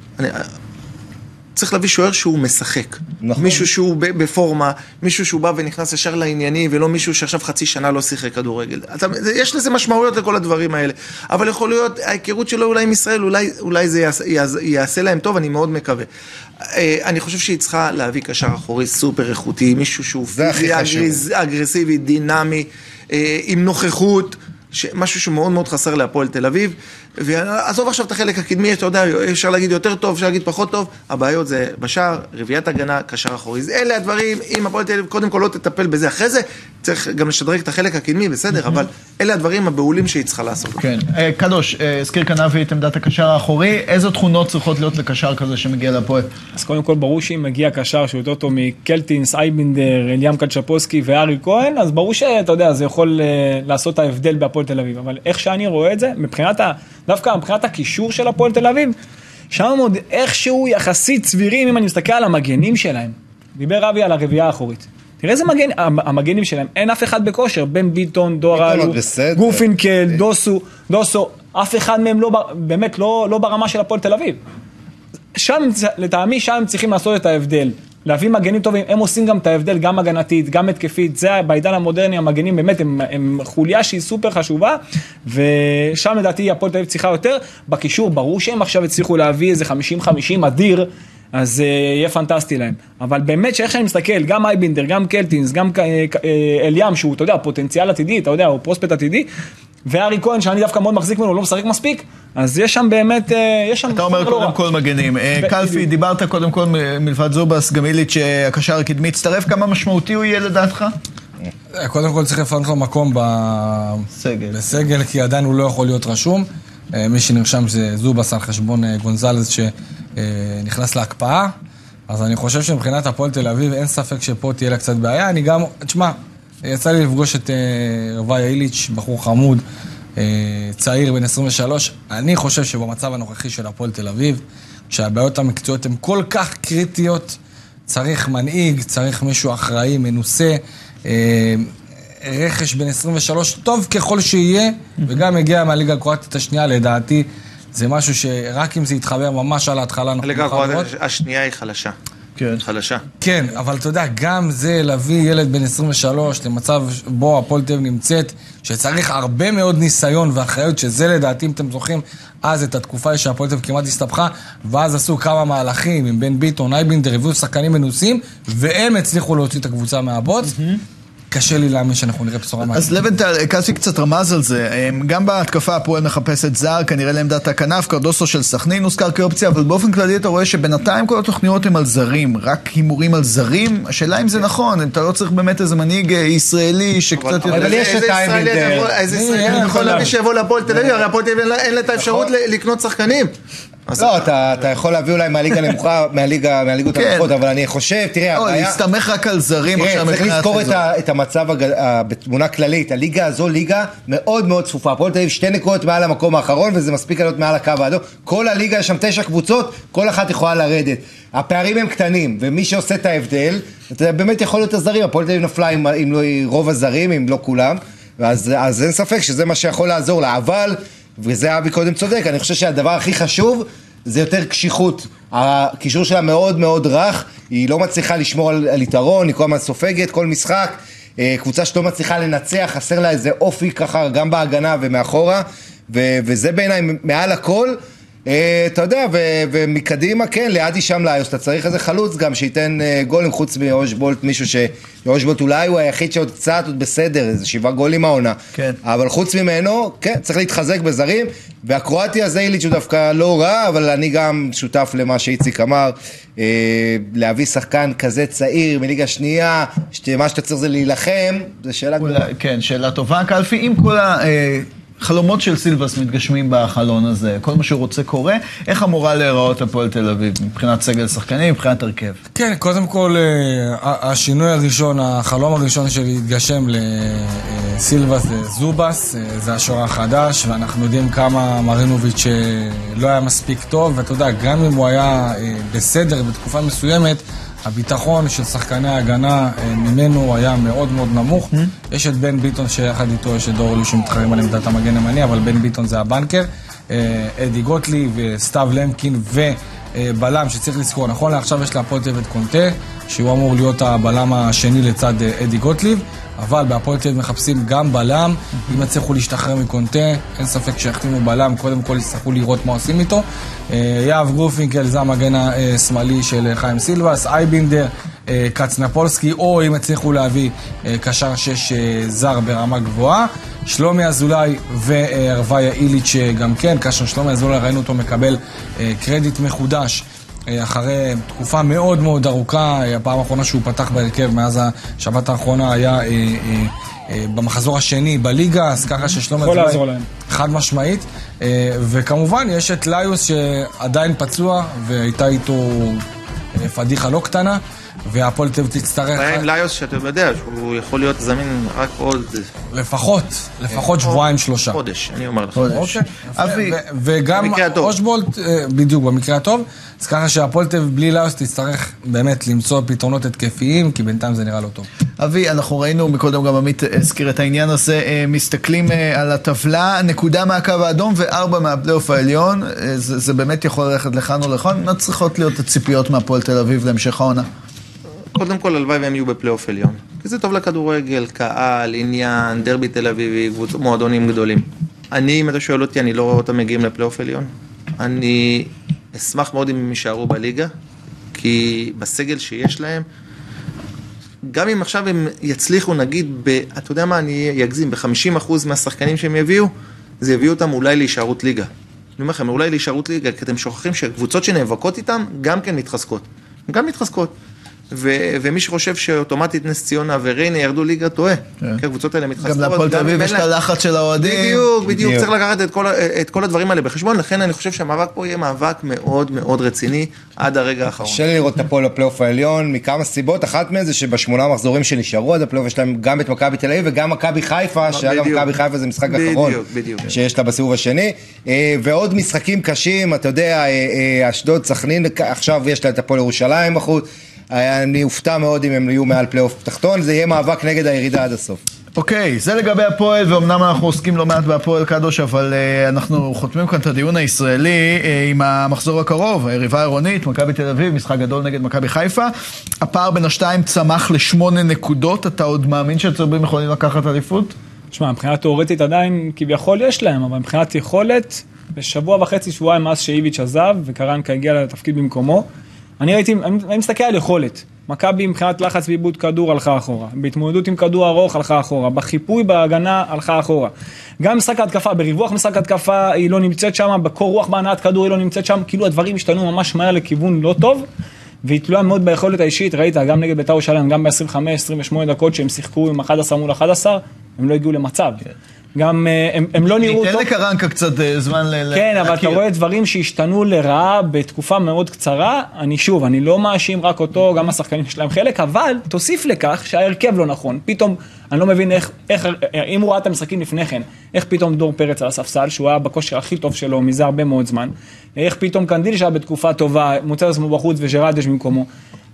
צריך להביא שוער שהוא משחק. נכון. מישהו שהוא בפורמה, מישהו שהוא בא ונכנס ישר לענייני, ולא מישהו שעכשיו חצי שנה לא שיחק כדורגל. אתה, יש לזה משמעויות לכל הדברים האלה. אבל יכול להיות, ההיכרות שלו אולי עם ישראל, אולי, אולי זה יעשה, יעשה, להם טוב, אני מאוד מקווה. אה, אני חושב שהיא צריכה להביא קשר אחורי סופר איכותי, מישהו שהוא פיזי. אגרס- אגרסיבי, דינמי, אה, עם נוכחות. משהו שמאוד מאוד חסר להפועל תל אביב, ועזוב עכשיו את החלק הקדמי, אתה יודע, אפשר להגיד יותר טוב, אפשר להגיד פחות טוב, הבעיות זה בשער, רביעיית הגנה, קשר אחורי. אלה הדברים, אם הפועל תל אביב קודם כל לא תטפל בזה אחרי זה, צריך גם לשדרג את החלק הקדמי, בסדר, אבל אלה הדברים הבהולים שהיא צריכה לעשות. כן. אה, קדוש, אה, הזכיר כאן אבי את עמדת הקשר האחורי, איזה תכונות צריכות להיות לקשר כזה שמגיע להפועל? אז קודם כל ברור שאם מגיע קשר שהוא יותר טוב מקלטינס, אייבינדר, אליאם קצ'פוסקי וארי כהן, אז ברור שאתה יודע, זה יכול אה, לעשות את ההבדל בהפועל תל אביב. אבל איך שאני רואה את זה, מבחינת ה... דווקא מבחינת הקישור של הפועל תל אביב, שם הם עוד איכשהו יחסית סבירים אם אני מסתכל על המגנים שלהם. דיבר אבי על הרביעייה האחורית. תראה איזה מגן, המ- המגנים שלהם, אין אף אחד בכושר, בן ביטון, דור אלו, בסדר. גורפינקל, דוסו, דוסו, אף אחד מהם לא, באמת לא, לא ברמה של הפועל תל אביב. שם, לטעמי, שם צריכים לעשות את ההבדל. להביא מגנים טובים, הם עושים גם את ההבדל, גם הגנתית, גם התקפית, זה בעידן המודרני, המגנים באמת הם, הם חוליה שהיא סופר חשובה, ושם לדעתי הפועל תל אביב צריכה יותר. בקישור, ברור שהם עכשיו הצליחו להביא איזה 50-50 אדיר, אז uh, יהיה פנטסטי להם. אבל באמת שאיך שאני מסתכל, גם אייבינדר, גם קלטינס, גם אה, אה, אליאם, שהוא, אתה יודע, פוטנציאל עתידי, אתה יודע, הוא פרוספט עתידי, וארי כהן, שאני דווקא מאוד מחזיק ממנו, הוא לא משחק מספיק, אז יש שם באמת, אה, יש שם... אתה אומר לא קודם. כל מגנים. אה, קלפי, בדיוק. דיברת קודם כל מלבד זובס, גם איליץ', אה, הקשר הקדמי הצטרף, כמה משמעותי הוא יהיה לדעתך? קודם כל צריך לפנות לו מקום סגל. בסגל, כי עדיין הוא לא יכול להיות רשום. מי שנרשם זה זובס על חשבון גונזלס שנכנס להקפאה. אז אני חושב שמבחינת הפועל תל אביב אין ספק שפה תהיה לה קצת בעיה. אני גם, תשמע, יצא לי לפגוש את אה, רוויה איליץ', בחור חמוד, אה, צעיר בן 23. אני חושב שבמצב הנוכחי של הפועל תל אביב, שהבעיות המקצועיות הן כל כך קריטיות, צריך מנהיג, צריך מישהו אחראי, מנוסה. אה, רכש בן 23, טוב ככל שיהיה, וגם הגיע מהליגה הקרואטית השנייה, לדעתי, זה משהו שרק אם זה יתחבר ממש על ההתחלה, אנחנו הליגה נוכל לראות. הקרואטית השנייה היא חלשה. כן. חלשה. כן, אבל אתה יודע, גם זה להביא ילד בן 23 למצב בו הפועל תל אביב נמצאת, שצריך הרבה מאוד ניסיון ואחריות, שזה לדעתי, אם אתם זוכרים, אז את התקופה שהפועל תל אביב כמעט הסתבכה, ואז עשו כמה מהלכים עם בן ביטון, אייבינדר, הביאו שחקנים מנוסים, והם הצליחו להוציא את הקבוצה מהבוץ. קשה לי להאמין שאנחנו נראה בשורה מהר. אז לבנטל, קלפי קצת רמז על זה, הם, גם בהתקפה הפועל מחפשת זר, כנראה לעמדת הכנף, קרדוסו של סכנין הוזכר כאופציה, אבל באופן כללי אתה רואה שבינתיים כל התוכניות הן על זרים, רק הימורים על זרים, השאלה אם זה נכון, אם אתה לא צריך באמת איזה מנהיג אה, ישראלי שקצת אבל יותר... אבל יש את יכול- איזה מי, ישראלי אתה יכול להביא. שיבוא להפועל תל אביב? הרי הפועל תל אביב אין לה- את האפשרות נכון. לקנות שחקנים. לא, אתה, יכול להביא אולי מהליגה מהליגה, מהליגות כן. הנמוכות, אבל אני חושב, תראה, לא, הבעיה... להסתמך רק על זרים עכשיו צריך מבחינת לזכור את, המצב בתמונה כללית. הליגה הזו ליגה מאוד מאוד צפופה. הפועל תל אביב שתי נקודות מעל המקום האחרון, וזה מספיק לעלות מעל הקו האדום. כל הליגה, יש שם תשע קבוצות, כל אחת יכולה לרדת. הפערים הם קטנים, ומי שעושה את ההבדל, אתה באמת יכול להיות הזרים. הפועל תל אביב נפלה עם, לא- רוב הזרים, אם לא כולם, אז אין ספק שזה מה שיכול לעזור לה. אבל, וזה אבי קודם צודק, אני חושב שהדבר הכי חשוב זה יותר קשיחות. הקישור שלה מאוד מאוד רך, היא לא מצליחה לשמור על, על יתרון, היא כל הזמן סופגת כל משחק. אה, קבוצה שלא מצליחה לנצח, חסר לה איזה אופי ככה גם בהגנה ומאחורה, ו- וזה בעיניי מעל הכל. אה, אתה יודע, ומקדימה, כן, ליד הישאם ליוס, אתה צריך איזה חלוץ גם שייתן אה, גולים חוץ מאושבולט, מישהו ש... אושבולט אולי הוא היחיד שעוד קצת עוד בסדר, איזה שבעה גולים העונה. כן. אבל חוץ ממנו, כן, צריך להתחזק בזרים, והקרואטי הזה איליץ' הוא דווקא לא רע, אבל אני גם שותף למה שאיציק אמר, אה, להביא שחקן כזה צעיר מליגה שנייה, שמה שאתה צריך זה להילחם, זו שאלה. כן, שאלה טובה. קלפי, אם כל החלומות של סילבס מתגשמים בחלון הזה, כל מה שהוא רוצה קורה, איך אמורה להיראות הפועל תל אביב? מבחינת סגל שחקנים, מבחינת הרכב? כן, קודם כל, אה, השינוי הראשון, החלום הראשון שלי התגשם לסילבה זה זובס, אה, זה השוער החדש, ואנחנו יודעים כמה מרינוביץ' אה, לא היה מספיק טוב, ואתה יודע, גם אם הוא היה אה, בסדר בתקופה מסוימת, הביטחון של שחקני ההגנה אה, ממנו היה מאוד מאוד נמוך. יש את בן ביטון שיחד איתו יש את דורלי שמתחרים על עמדת המגן הימני, אבל בן ביטון זה הבנקר. אה, אדי גוטליב, אה, סתיו למקין ובלם שצריך לזכור, נכון לעכשיו יש להפועל את קונטה, שהוא אמור להיות הבלם השני לצד אה, אדי גוטליב, אבל בהפועל תל אביב מחפשים גם בלם, אם יצליחו להשתחרר מקונטה, אין ספק שיחתימו בלם, קודם כל יצטרכו לראות מה עושים איתו. אה, יהב גורפינקל זה המגן השמאלי של חיים סילבס, אייבינדר, אה, קנצפולסקי, או אם יצליחו להביא אה, קשר שש אה, זר ברמה גבוהה. שלומי אזולאי והרבויה איליץ' אה, גם כן, כאשר שלומי אזולאי ראינו אותו מקבל אה, קרדיט מחודש. אה, אחרי תקופה מאוד מאוד ארוכה, אה, הפעם האחרונה שהוא פתח בהרכב מאז השבת האחרונה היה אה, במחזור השני בליגה, אז ככה ששלומי יכול לעזור להם. חד משמעית. וכמובן, יש את ליוס שעדיין פצוע, והייתה איתו פדיחה לא קטנה, והפועל תל אביב תצטרך הבעיה עם ליוס שאתה יודע שהוא יכול להיות זמין רק עוד לפחות, לפחות שבועיים שלושה. חודש, אני אומר לך. חודש. אוקיי. אבי, וגם. אושבולט, אה, בדיוק, במקרה הטוב. אז ככה שהפועל תל אביב בלי ליוס תצטרך באמת למצוא פתרונות התקפיים, כי בינתיים זה נראה לא טוב. אבי, אנחנו ראינו מקודם גם עמית הזכיר את העניין הזה, אה, מסתכלים אה, על הטבלה, נקודה מהקו האדום וארבע מהפלייאוף העליון, אה, זה, זה באמת יכול ללכת לכאן או לכאן, מה צריכות להיות הציפיות מהפועל תל אביב להמשך העונה? קודם כל, הלוואי והם יהיו בפלייאוף עליון. כי זה טוב לכדורגל, קהל, עניין, דרבי תל אביבי, קבוצות, מועדונים גדולים. אני, אם אתה שואל אותי, אני לא רואה אותם מגיעים לפלייאוף עליון. אני אשמח מאוד אם הם יישארו בליגה, כי בסגל שיש להם, גם אם עכשיו הם יצליחו, נגיד, ב, אתה יודע מה, אני אגזים, ב-50% מהשחקנים שהם יביאו, זה יביא אותם אולי להישארות ליגה. אני אומר לכם, אולי להישארות ליגה, כי אתם שוכחים שהקבוצות שנאבקות איתם, גם כן מתחזקות. גם מתחזקות. ו- ומי שחושב שאוטומטית נס ציונה וריינה ירדו ליגה טועה. כן. כי הקבוצות האלה מתחזקות. גם להפועל תל אביב יש את הלחץ של האוהדים. בדיוק, בדיוק. צריך לקחת את כל, את כל הדברים האלה בחשבון, לכן אני חושב שהמאבק פה יהיה מאבק מאוד מאוד רציני עד הרגע האחרון. קשה לי לראות את הפועל בפלייאוף העליון מכמה סיבות, אחת מהן זה שבשמונה מחזורים שנשארו עד הפלייאוף יש להם גם את מכבי תל אביב וגם מכבי חיפה, שאגב. מכבי חיפה זה משחק אחרון. שיש לה בסיבוב השני, אה, ועוד משחקים קשים, אתה יודע, אה, אה, אשדוד, סכנין, עכשיו יש לה את הפועל ירושלים בחוץ, אני אופתע מאוד אם הם יהיו מעל פלייאוף תחתון, זה יהיה מאבק נגד הירידה עד הסוף. אוקיי, זה לגבי הפועל, ואומנם אנחנו עוסקים לא מעט בהפועל קדוש, אבל uh, אנחנו חותמים כאן את הדיון הישראלי uh, עם המחזור הקרוב, היריבה העירונית, מכבי תל אביב, משחק גדול נגד מכבי חיפה. הפער בין השתיים צמח לשמונה נקודות, אתה עוד מאמין שהצהובים יכולים לקחת אליפות? תשמע, מבחינה תיאורטית עדיין כביכול יש להם, אבל מבחינת יכולת, בשבוע וחצי, שבועיים מאז שאיביץ' עזב וקרנקה הגיע לתפקיד במקומו, אני ראיתי, אני, מסתכל על יכולת. מכבי מבחינת לחץ ועיבוד כדור הלכה אחורה, בהתמודדות עם כדור ארוך הלכה אחורה, בחיפוי בהגנה הלכה אחורה. גם משחק ההתקפה, בריווח משחק התקפה היא לא נמצאת שם, בקור רוח בהנעת כדור היא לא נמצאת שם, כאילו הדברים השתנו ממש מהר לכיוון לא טוב. והיא תלויה מאוד ביכולת האישית, ראית, גם נגד בית"ר ירושלים, גם ב-25-28 דקות שהם שיחקו עם 11 מול 11, הם לא הגיעו למצב. גם אה, הם, הם לא נראו ניתן טוב. לקרנקה קצת אה, זמן ל... כן, אבל אתה להכיר. רואה דברים שהשתנו לרעה בתקופה מאוד קצרה. אני שוב, אני לא מאשים רק אותו, גם השחקנים שלהם חלק, אבל תוסיף לכך שההרכב לא נכון. פתאום, אני לא מבין איך, איך, אם הוא ראה את המשחקים לפני כן, איך פתאום דור פרץ על הספסל, שהוא היה בכושר הכי טוב שלו מזה הרבה מאוד זמן, איך פתאום קנדיל שהיה בתקופה טובה, מוצא את עצמו בחוץ וג'רלדש במקומו.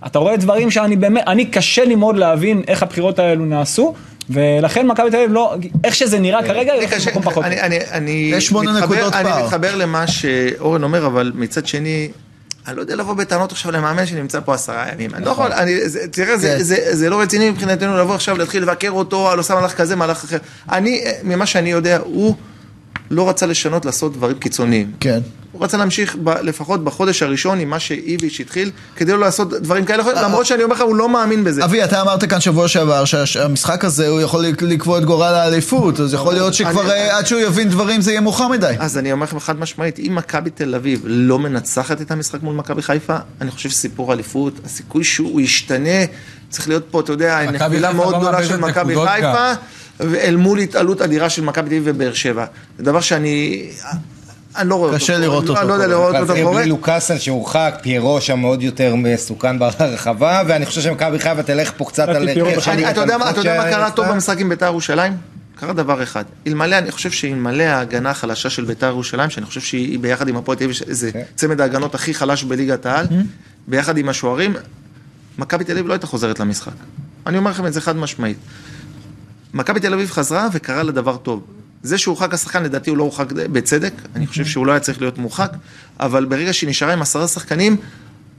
אתה רואה דברים שאני באמת, אני קשה לי מאוד להבין איך הבחירות האלו נעשו, ולכן מכבי תל אביב לא, איך שזה נראה כרגע, היא אני הולכת למקום פחות. אני- אני- אני יש שמונה מתחבר- נקודות אני פער. מתחבר למה שאורן אומר, אבל מצד שני, אני לא יודע לבוא בטענות עכשיו למאמן שנמצא פה עשרה ימים. אני לא יכול, אני- זה- תראה, זה- כן. זה- זה לא רציני מבחינתנו לבוא עכשיו להתחיל לבקר אותו, על עושה מהלך כזה, מהלך אחר. אני, ממה שאני יודע, הוא לא רצה לשנות, לעשות דברים קיצוניים. כן. הוא רצה להמשיך ב, לפחות בחודש הראשון עם מה שאיביץ' התחיל, כדי לא לעשות דברים כאלה, למרות שאני אומר לך, הוא לא מאמין בזה. אבי, אתה אמרת כאן שבוע שעבר שהמשחק הזה הוא יכול לקבוע את גורל האליפות, אז יכול להיות שכבר אני- אה, עד שהוא יבין דברים זה יהיה מאוחר מדי. אז אני אומר לכם חד משמעית, אם מכבי תל אביב לא מנצחת את המשחק מול מכבי חיפה, אני חושב שסיפור אליפות, הסיכוי שהוא ישתנה, צריך להיות פה, אתה יודע, נפילה מאוד לא גדולה של מכבי חיפה, אל מול התעלות אדירה של מכבי תל אביב ובאר שבע. זה דבר שאני... אני לא רואה אותו. קשה. לראות אני אותו לא יודע. לראות אותו קורה. בלי לוקאסן שהורחק, פיירו שם מאוד יותר מסוכן ברחבה, ואני חושב שמכבי חיפה תלך פה קצת על אתה יודע מה- קרה טוב? במשחק עם בית"ר ירושלים? קרה דבר אחד. אלמלא, אני חושב שאלמלא ההגנה החלשה של בית"ר ירושלים, שאני חושב שהיא ביחד עם הפועל תל אביב, זה כן. צמד ההגנות הכי חלש בליגת העל, ביחד עם השוערים, מכבי תל אביב לא הייתה חוזרת למשחק. אני אומר לכם את זה חד משמעית. מכבי תל אביב חזרה וקרה לה דבר טוב. זה שהורחק השחקן, לדעתי הוא לא הורחק בצדק, אני חושב שהוא לא היה צריך להיות מורחק, אבל ברגע שהיא נשארה עם עשרה שחקנים,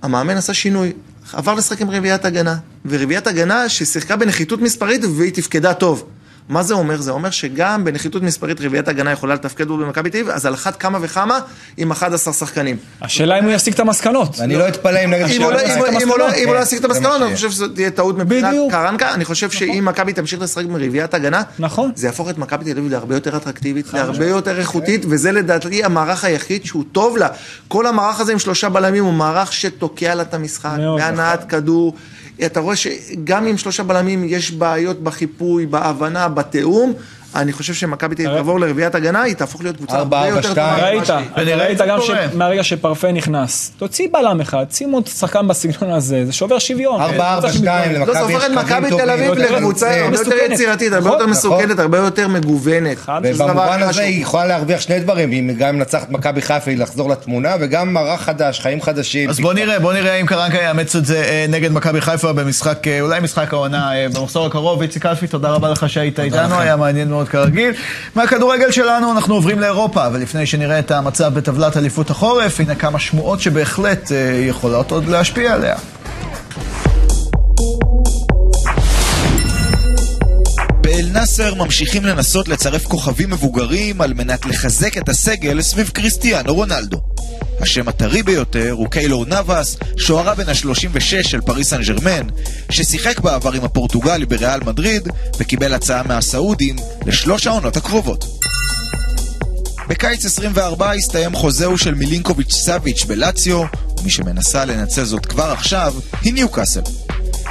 המאמן עשה שינוי, עבר לשחק עם רביעיית הגנה, ורביעיית הגנה ששיחקה בנחיתות מספרית והיא תפקדה טוב. מה זה אומר? זה אומר שגם בנחיתות מספרית רביעיית הגנה יכולה לתפקד בו במכבי תל אביב, אז על אחת כמה וכמה עם 11 שחקנים. השאלה אם הוא יסיק את המסקנות. ואני לא אתפלא אם נגד אם הוא לא- לא- אם הוא לא כן, ישיג את המסקנות, אני. חושב שזאת תהיה טעות מבחינת. קרנקה. אני חושב שאם מכבי תמשיך לשחק עם רביעיית הגנה, נכון. זה יהפוך את מכבי תל אביב להרבה יותר אטרקטיבית, להרבה יותר איכותית, וזה לדעתי המערך היחיד שהוא טוב לה. כל המערך הזה עם שלושה בלמים הוא מערך שתוקע לה את המשחק, מאוד, בהנעת כדור. אתה רואה שגם עם שלושה בלמים יש בעיות בחיפוי, בהבנה, בתיאום, אני חושב שמכבי תל אביב הרי- תעבור לרביעיית הגנה, היא תהפוך להיות קבוצה הרבה יותר. טובה. ראית, ראית גם קורה. שמהרגע שפרפה נכנס, תוציא בלם אחד, שים עוד שחקן בסגנון הזה, זה שובר שוויון. ארבע, קבוצה ארבע, שמתמודדת. שתיים, לא, זה למכבי הופך יש את קווים מכבי טובים, תל אביב יותר לקבוצה. הרבה יותר. יצירתית, הרבה נכון, יותר נכון. מסוכנת, הרבה יותר מגוונת. ובמובן הזה. היא יכולה להרוויח שני דברים, היא גם מנצחת מכבי חיפה, היא לחזור לתמונה, וגם מערך חדש, חיים חדשים. אז בוא נראה, בוא נראה אם קרנקה יאמץ את זה אה, נגד מכבי חיפה במשחק, אה, אולי משחק העונה אה, במחזור הקרוב. איציק אלפי, תודה רבה לך שהיית איתנו, היה מעניין מאוד כרגיל. מהכדורגל שלנו אנחנו עוברים לאירופה, ולפני שנראה את המצב בטבלת אליפות החורף, הנה כמה שמועות שבהחלט אה, יכולות עוד להשפיע עליה. נאסר ממשיכים לנסות לצרף כוכבים מבוגרים על מנת לחזק את הסגל סביב קריסטיאנו רונלדו. השם הטרי ביותר הוא קיילור נאבס, שוערה בן ה-36 של פריס סן ג'רמן, ששיחק בעבר עם הפורטוגלי בריאל מדריד וקיבל הצעה מהסעודים לשלוש העונות הקרובות. בקיץ 24 הסתיים חוזהו של מילינקוביץ' סאביץ' בלציו, ומי שמנסה לנצל זאת כבר עכשיו היא ניוקאסל.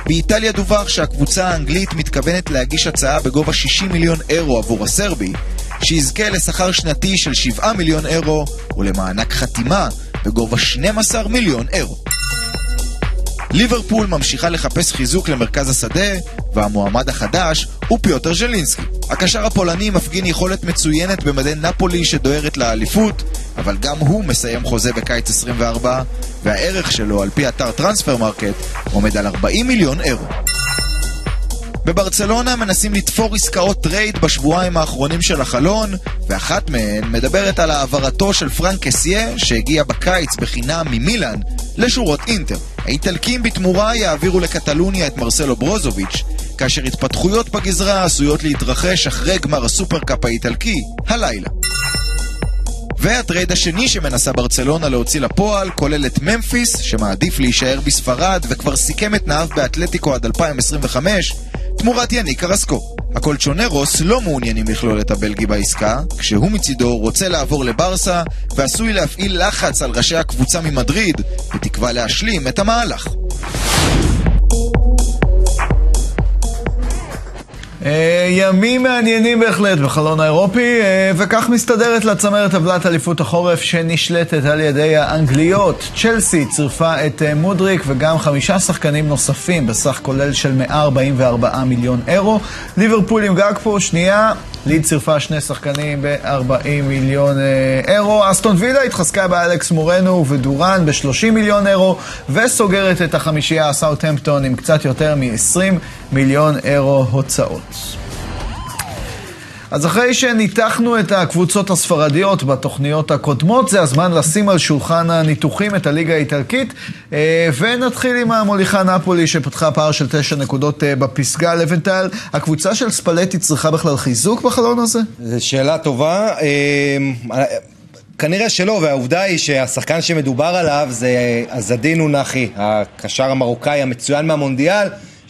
באיטליה דווח שהקבוצה האנגלית מתכוונת להגיש הצעה בגובה 60 מיליון אירו עבור הסרבי, שיזכה לשכר שנתי של 7 מיליון אירו ולמענק חתימה בגובה 12 מיליון אירו. ליברפול ממשיכה לחפש חיזוק למרכז השדה, והמועמד החדש הוא פיוטר ז'לינסקי. הקשר הפולני מפגין יכולת מצוינת במדי נפולי שדוהרת לאליפות, אבל גם הוא מסיים חוזה בקיץ 24, והערך שלו על פי אתר טרנספר מרקט עומד על 40 מיליון אירו. בברצלונה מנסים לתפור עסקאות טרייד בשבועיים האחרונים של החלון, ואחת מהן מדברת על העברתו של פרנק קסיה, שהגיע בקיץ בחינם ממילאן, לשורות אינטר. האיטלקים בתמורה יעבירו לקטלוניה את מרסלו ברוזוביץ', כאשר התפתחויות בגזרה עשויות להתרחש אחרי גמר הסופרקאפ האיטלקי, הלילה. והטרייד השני שמנסה ברצלונה להוציא לפועל כולל את ממפיס, שמעדיף להישאר בספרד וכבר סיכם את תנאיו באתלטיקו עד 2025, תמורת יניק קרסקו. הקולצ'ונרוס לא מעוניינים לכלול את הבלגי בעסקה, כשהוא מצידו רוצה לעבור לברסה ועשוי להפעיל לחץ על ראשי הקבוצה ממדריד, בתקווה להשלים את המהלך. ימים מעניינים בהחלט בחלון האירופי, אה, וכך מסתדרת לצמרת טבלת אליפות החורף שנשלטת על ידי האנגליות. צ'לסי צירפה את אה, מודריק וגם חמישה שחקנים נוספים בסך כולל של 144 מיליון אירו. ליברפול עם גג פה, שנייה. ליד צירפה שני שחקנים ב-40 מיליון אה, אירו. אסטון וילה התחזקה באלכס מורנו ודורן ב-30 מיליון אירו, וסוגרת את החמישייה סאוטהמפטון עם קצת יותר מ-20 מיליון אירו הוצאות. אז אחרי שניתחנו את הקבוצות הספרדיות בתוכניות הקודמות, זה הזמן לשים על שולחן הניתוחים את הליגה האיטלקית, אה, ונתחיל עם המוליכה נפולי שפתחה פער של תשע נקודות אה, בפסגה. לבנטל, הקבוצה של ספלטי צריכה בכלל חיזוק בחלון הזה? זו שאלה טובה. אה, כנראה שלא, והעובדה היא שהשחקן שמדובר עליו זה עזדין אונחי, הקשר המרוקאי המצוין מהמונדיאל,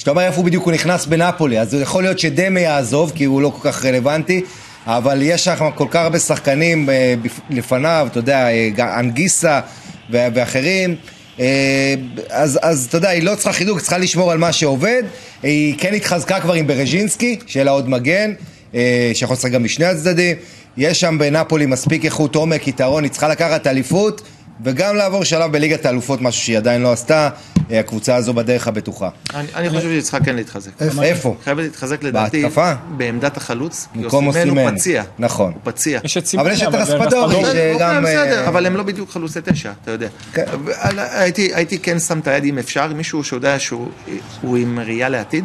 שאתה אומר איפה הוא בדיוק הוא נכנס בנפולי, אז יכול להיות שדמה יעזוב, כי הוא לא כל כך רלוונטי, אבל יש שם כל כך הרבה שחקנים אה, לפניו, אתה יודע, אה, אנגיסה ואחרים. אה, אז, אז אתה יודע, היא לא צריכה חידוק, היא צריכה לשמור על מה שעובד. היא כן התחזקה כבר עם ברז'ינסקי, שיהיה לה עוד מגן, שיכול לשחק גם בשני הצדדים. יש שם בנפולי מספיק איכות עומק, יתרון, היא צריכה לקחת אליפות וגם לעבור שלב בליגת האלופות, משהו שהיא עדיין לא עשתה. אה, הקבוצה הזו בדרך הבטוחה. אני- אני חושב שהיא צריכה כן להתחזק. איפה? חייבת להתחזק לדעתי בהתקפה? בעמדת החלוץ. כי אוסימן הוא. פציע. נכון. הוא פציע. יש את סימונה, אבל יש את זה רספדורי, רספדורי. ש- אוקיי, גם, בסדר, אה, אבל הם לא בדיוק חלוצי תשע, אתה יודע. כן. הייתי, כן שם את היד אם אפשר, מישהו שיודע שהוא הוא עם ראייה לעתיד,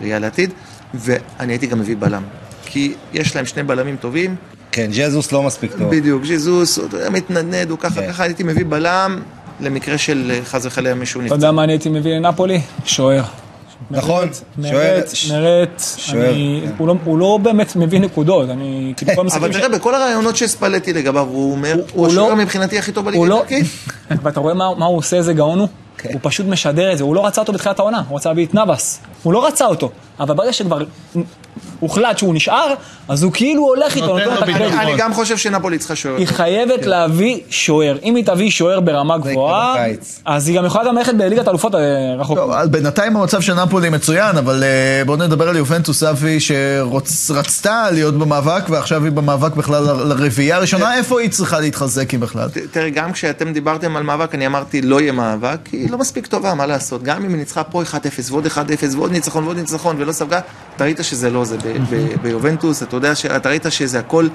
ראייה לעתיד, ואני הייתי גם מביא בלם. כי יש להם שני בלמים טובים, כן, ג'זוס לא מספיק טוב. בדיוק, ז'זוס, הוא מתנדנד, הוא ככה, כן. ככה הייתי מביא בלם, למקרה של אה, חס וחלילה מישהו אתה נפצע. יודע מה אני הייתי מביא לנפולי? שוער. נכון, שוער, אני- כן. הוא לא- הוא לא באמת מביא נקודות, אני כאילו כל אבל המשחקים ש- תראה, בכל הרעיונות שספלטי לגביו, הוא אומר, הוא השוער לא- מבחינתי הכי טוב בליגה לא, האיטלקית. ואתה רואה מה, הוא עושה, איזה גאון הוא? כן. הוא פשוט משדר את זה, הוא לא רצה אותו בתחילת העונה, הוא רצה להביא את נאבס, הוא לא רצה אותו. אבל ברגע שכבר הוחלט שהוא נשאר, אז הוא כאילו הולך איתו, נותן לו את הקרדיט. ביטחון. אני גם חושב שנפולי צריכה שוער. היא. חייבת להביא שוער. אם היא תביא שוער ברמה גבוהה. אז היא גם יכולה גם ללכת בליגת אלופות אה, רחוק. בינתיים המצב של נפולי מצוין, אבל אה, בואו נדבר על יובנטוס אבי שרצתה להיות במאבק, ועכשיו היא במאבק בכלל לרביעייה הראשונה, איפה היא צריכה להתחזק אם בכלל? תראה, גם כשאתם דיברתם על מאבק, אני אמרתי לא יהיה מאבק, היא לא מספיק טובה, מה לעשות? גם אם היא ניצחה פה 1-0 ועוד 1-0 ועוד ניצחון ועוד ניצחון ולא ספגה, אתה ראית שזה לא זה ביובנטוס, אתה יודע, אתה ראית שזה הכל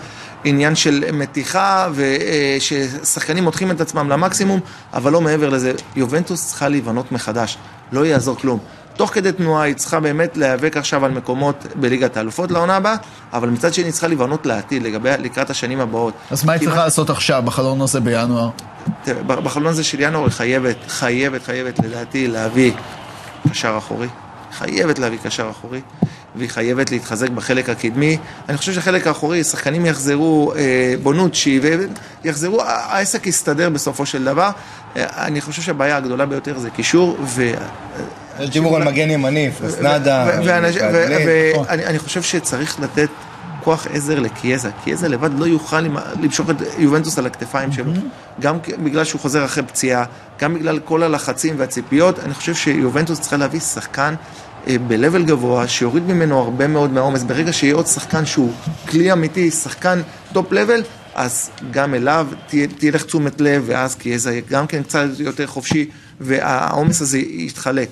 עניין של מתיחה, וששחקנים מותחים את עצמם למקסימום, אבל לא מעבר לזה. יובנטוס צריכה להיבנות מחדש, לא יעזור כלום. תוך כדי תנועה היא צריכה באמת להיאבק עכשיו על מקומות בליגת האלופות לעונה הבאה, אבל מצד שני היא צריכה להיבנות לעתיד, לגבי, לקראת השנים הבאות. אז מה היא צריכה לעשות עכשיו, בחלון הזה בינואר? בחלון הזה של ינואר היא חייבת, חייבת, חייבת לדעתי להביא קשר אחורי. חייבת להביא קשר אחורי, והיא חייבת להתחזק בחלק הקדמי. אני חושב שהחלק האחורי, שחקנים יחזרו, אה, בונוצ'י, ויחזרו, העסק יסתדר בסופו של דבר. אה, אני חושב שהבעיה הגדולה ביותר זה קישור, ו... יש דיבור על מגן ימני, פרסנדה, ואנגלית. ואני אני חושב שצריך לתת כוח עזר לקיאזה. קיאזה לבד לא יוכל למשוך את יובנטוס על הכתפיים שלו. גם כ- בגלל שהוא חוזר אחרי פציעה, גם בגלל כל הלחצים והציפיות. אני חושב שיובנטוס צריכה להביא שחקן אה, ב-level גבוה, שיוריד ממנו הרבה מאוד מהעומס. ברגע שיהיה עוד שחקן שהוא כלי אמיתי, שחקן top-level, אז גם אליו תלך תשומת לב, ואז קיאזה יהיה גם כן קצת יותר חופשי, והעומס הזה יתחלק.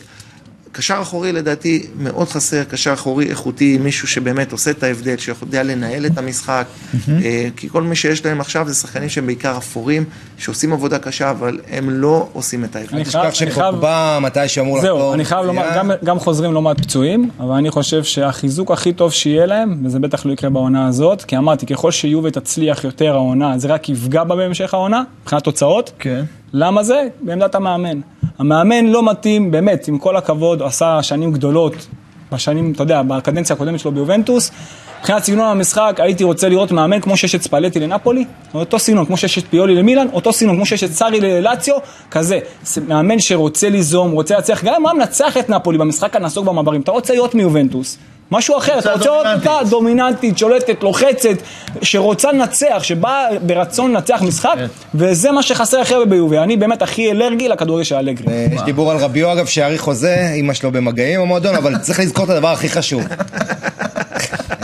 קשר אחורי לדעתי מאוד חסר, קשר אחורי איכותי, מישהו שבאמת עושה את ההבדל, שיודע לנהל את המשחק, אה, כי כל מי שיש להם עכשיו זה שחקנים שהם בעיקר אפורים, שעושים עבודה קשה, אבל הם לא עושים את ההבדל. אני תשכח חייב- אני חייב- שפוגבה, מתי שאמור לחזור. זהו, אני חייב לומר. גם, גם חוזרים לא מעט פצועים, אבל אני חושב שהחיזוק הכי טוב שיהיה להם, וזה בטח לא יקרה בעונה הזאת, כי אמרתי, ככל שיובה תצליח יותר העונה, זה רק יפגע בה בהמשך העונה, מבחינת תוצאות. כן. למה זה? בעמדת המאמן. המאמן לא מתאים, באמת, עם כל הכבוד, עשה שנים גדולות, בשנים, אתה יודע, בקדנציה הקודמת שלו ביובנטוס. מבחינת סגנון המשחק, הייתי רוצה לראות מאמן כמו שיש את ספלטי לנפולי, אותו סגנון כמו שיש את פיולי למילאן, אותו סגנון כמו שיש את סארי ללאציו, כזה. מאמן שרוצה ליזום, רוצה להצליח, גם אם הוא מנצח את נפולי במשחק הנסוג במעברים, אתה רוצה להיות מיובנטוס. משהו אחר, אתה רוצה לראות אותה דומיננטית. שולטת, לוחצת, שרוצה לנצח, שבאה ברצון לנצח משחק, וזה מה שחסר הכי הרבה ביובי. אני באמת הכי אלרגי לכדורגל של אלגרי. אה, יש דיבור על רביו אגב שיאריך חוזה, אמא שלו במגעים במועדון, אבל צריך לזכור את הדבר הכי חשוב.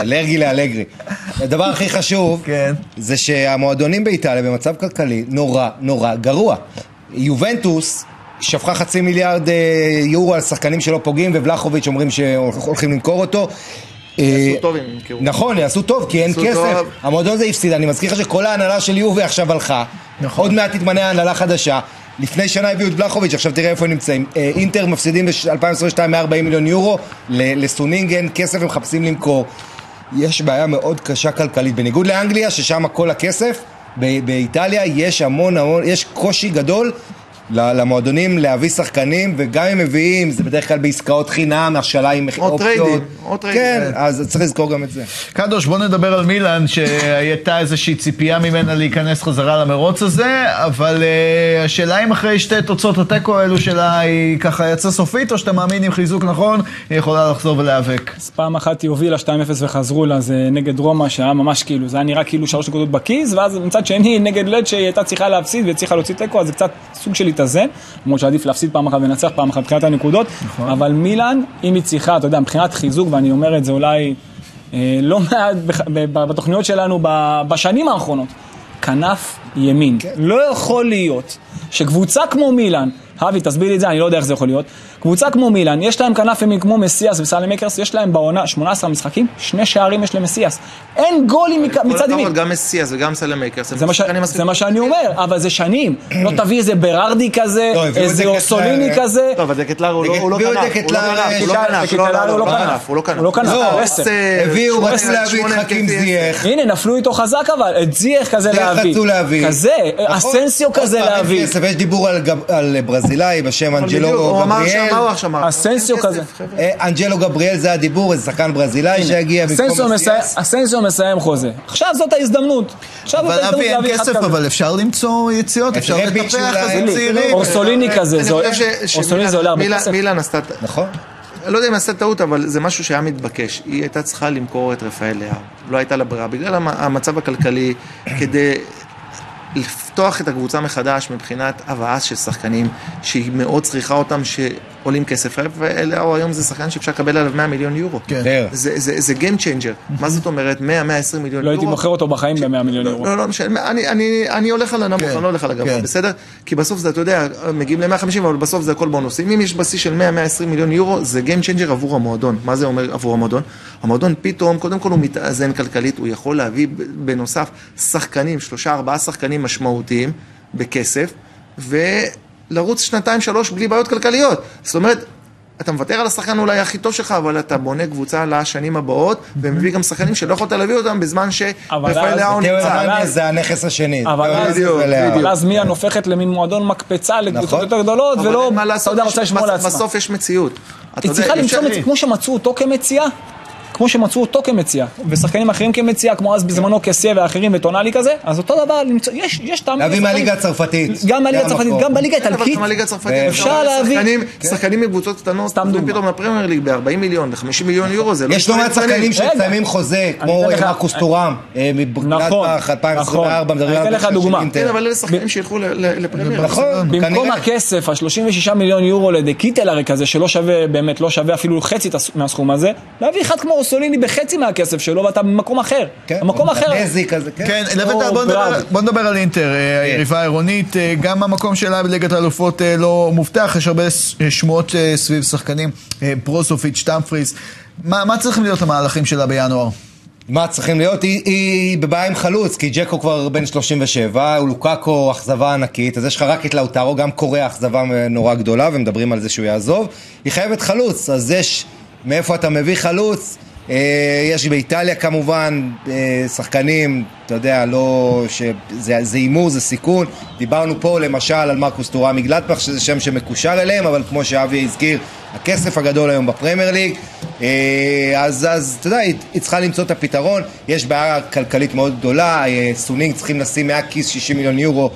אלרגי לאלגרי. הדבר הכי חשוב, כן. זה שהמועדונים באיטליה במצב כלכלי נורא נורא גרוע. יובנטוס שפכה חצי מיליארד אה, יורו על שחקנים שלא פוגעים, ובלחוביץ' אומרים שהולכים למכור אותו. אה, יעשו טוב אם ימכרו. נכון, יעשו טוב, כי אין כסף. המועדון הזה הפסיד, אני מזכיר לך שכל ההנהלה של יובי עכשיו הלכה. נכון. עוד מעט תתמנה הנהלה חדשה. לפני שנה הביאו את בלחוביץ', עכשיו תראה איפה הם נמצאים. אה, אינטר מפסידים ב-2022 140 מיליון יורו ל- לסונינג, כסף הם מחפשים למכור. יש בעיה מאוד קשה כלכלית, בניגוד לאנגליה, ששם כל הכסף, ב- באיטליה יש המון המון, יש קושי גדול למועדונים להביא שחקנים, וגם אם מביאים, זה בדרך כלל בעסקאות חינם, השאלה עם או אופציות. טריידים, או טריידים. כן, אז צריך לזכור גם את זה. קדוש, בוא נדבר על מילאן, שהייתה איזושהי ציפייה ממנה להיכנס חזרה למרוץ הזה, אבל uh, השאלה אם אחרי שתי תוצאות התיקו האלו שלה היא ככה יצאה סופית, או שאתה מאמין עם חיזוק נכון, היא יכולה לחזור ולהיאבק. אז פעם אחת היא הובילה 2-0 וחזרו לה, זה נגד רומא, שהיה ממש כאילו, זה היה נראה כאילו שלוש נקודות בכיס, ואז מצד שני, נגד לד שהיא הייתה צריכה להפסיד והצליחה להוציא תיקו, אז זה קצת סוג של להתאזן, למרות שעדיף להפסיד פעם אחת ולנצח פעם אחת מבחינת הנקודות, אבל מילאן, אם היא צריכה, אתה יודע, מבחינת חיזוק, ואני אומר את זה אולי אה, לא מעט בח- בתוכניות שלנו בשנים האחרונות, כנף ימין. לא יכול להיות שקבוצה כמו מילאן, אבי, תסביר לי את זה, אני לא יודע איך זה יכול להיות. קבוצה כמו מילאן, יש להם כנף ימין כמו מסיאס וסאלמאקרס, יש להם בעונה 18 משחקים, שני שערים יש למסיאס. אין גולים מצד ימין. הכבוד, גם מסיאס וגם סאלמאקרס. הם זה מה, ש... זה מה שאני אומר, אבל זה שנים. לא תביא איזה ברארדי כזה, לא, איזה. אורסוליני כזה. טוב, אבל דקטלר הוא לא- הוא לא הביאו את כנף, הוא לא דקטלר, כנף, הוא לא כנף, לא, לא, הוא לא לא כנף. הוא לא כנף. לא לא. הביאו, רצו להביא את חכים. זייח. הנה, נפלו איתו חזק אבל, את זייח כזה להביא. רצו להביא. כזה, נכון? אסנסיו כזה להביא. יש דיבור על ברזילאי בשם אבל אנג'לו גבריאל. הוא עכשיו אמר? אסנסיו כזה. אה, אנג'לו גבריאל זה הדיבור, איזה שחקן ברזילאי שיגיע במקום מסיאס. אסנסיו מסיים חוזה. עכשיו זאת ההזדמנות. עכשיו זאת אבל ההזדמנות להביא אחד כסף, כזה. אבל אפשר למצוא יציאות, אפשר רביץ' לטפח. כזה צעירים. אורסוליני כזה, ש- אורסוליני זה עולה הרבה כסף. מילאן עשתה... נכון. אני לא יודע אם עשתה טעות, אבל זה משהו שהיה מתבקש. היא הייתה צריכה למכור את רפאל לאר. לא הייתה לה ברירה. בגלל המ- המצב הכלכלי, כדי לפתוח את הקבוצה מחדש מבחינת הבאה של שחקנים, שהיא מאוד צריכה אותם, שעולים כסף. לאר היום זה שחקן שאפשר לקבל עליו 100 מיליון יורו. כן. כן. זה, זה, זה Game Changer. מה זאת אומרת? 100-120 מיליון לא יורו. הייתי מוכר אותו בחיים ב-100 מיליון יורו. לא, לא משנה, אני, אני, אני הולך על הנמוך, כן, אני לא הולך על הגבוה, כן. בסדר? כי בסוף זה, אתה יודע, מגיעים ל-150, אבל בסוף זה הכל בונוסים. אם יש בשיא של 100-120 מיליון יורו, זה Game Changer עבור המועדון. מה זה אומר עבור המועדון? המועדון פתאום, קודם כל הוא מתאזן כלכלית, הוא יכול להביא בנוסף שחקנים, שלושה, ארבעה שחקנים משמעותיים בכסף, ולרוץ שנתיים, שלוש בלי בעיות כלכליות. זאת אומרת... אתה מוותר על השחקן אולי הכי טוב שלך, אבל אתה בונה קבוצה לשנים הבאות, ומביא גם שחקנים שלא יכולת להביא אותם בזמן אבל שרפאל אז- לאו נמצא. זה הנכס השני. אבל אז- מיאן הופכת למין מועדון מקפצה לקבוצות נכון. יותר גדולות, ולא, אתה יודע, רוצה לשמור לעצמה. בסוף יש מציאות. היא צריכה למצוא מציאה, כמו שמצאו אותו כמציאה, כמו שמצאו אותו כמציאה, ושחקנים אחרים כמציאה, כמו אז בזמנו קסיה ואחרים וטונאלי כזה, אז אותו דבר, יש, יש טעם. להביא מהליגה הצרפתית. גם מהליגה הצרפתית. גם בליגה כן, האיטלקית. אפשר להביא. שחקנים- שחקנים מקבוצות קטנות, סתם דוגמה. פתאום לפרמייר ליג ב-40 מיליון, ל-50 מיליון יורו, זה לא... יש לא מעט שחקנים. שמסיימים חוזה, כמו מרקוס טורם, מגלדבך 2024, מדברים אני אתן עליו לך של דוגמה. אינטר. כן, אבל אלה שחקנים שילכו ל- ל- לפרמייר. נכון, במקום. הכסף, ה-36 מיליון יורו לדקיטל הרי כזה, שלא שווה, באמת לא שווה אפילו חצי את הס- מהסכום הזה, להביא אחד כמו רוסוליני בחצי מהכסף שלו, ואתה במקום אחר. כן, המקום אחר. נזי כזה, כן. כן, לבטר, בוא נדבר-. בוא נדבר על אינטר, אה, היריבה העירונית, אה, גם המקום שלה בליגת האלופות אה, לא מובטח, יש הרבה שמועות סביב שחקנים, פרוסופיץ', טמפריס, מה מה צריכים להיות המהלכים שלה בינואר? מה צריכים להיות? היא, היא בבעיה עם חלוץ, כי ג'קו כבר בן 37, לוקאקו אכזבה ענקית, אז יש לך רק את לאוטרו, גם קורא אכזבה נורא גדולה, ומדברים על זה שהוא יעזוב. היא חייבת חלוץ, אז יש מאיפה אתה מביא חלוץ. אה, יש באיטליה כמובן אה, שחקנים, אתה יודע, לא... שזה זה הימור, זה סיכון. דיברנו פה למשל על מרקוס טורם מגלדבך, שזה שם שמקושר אליהם, אבל כמו שאבי הזכיר, הכסף הגדול היום בפרמייר ליג. אה, אז, אז אתה יודע, היא, צריכה למצוא את הפתרון. יש בעיה כלכלית מאוד גדולה, סונינג צריכים לשים מהכיס 60 מיליון יורו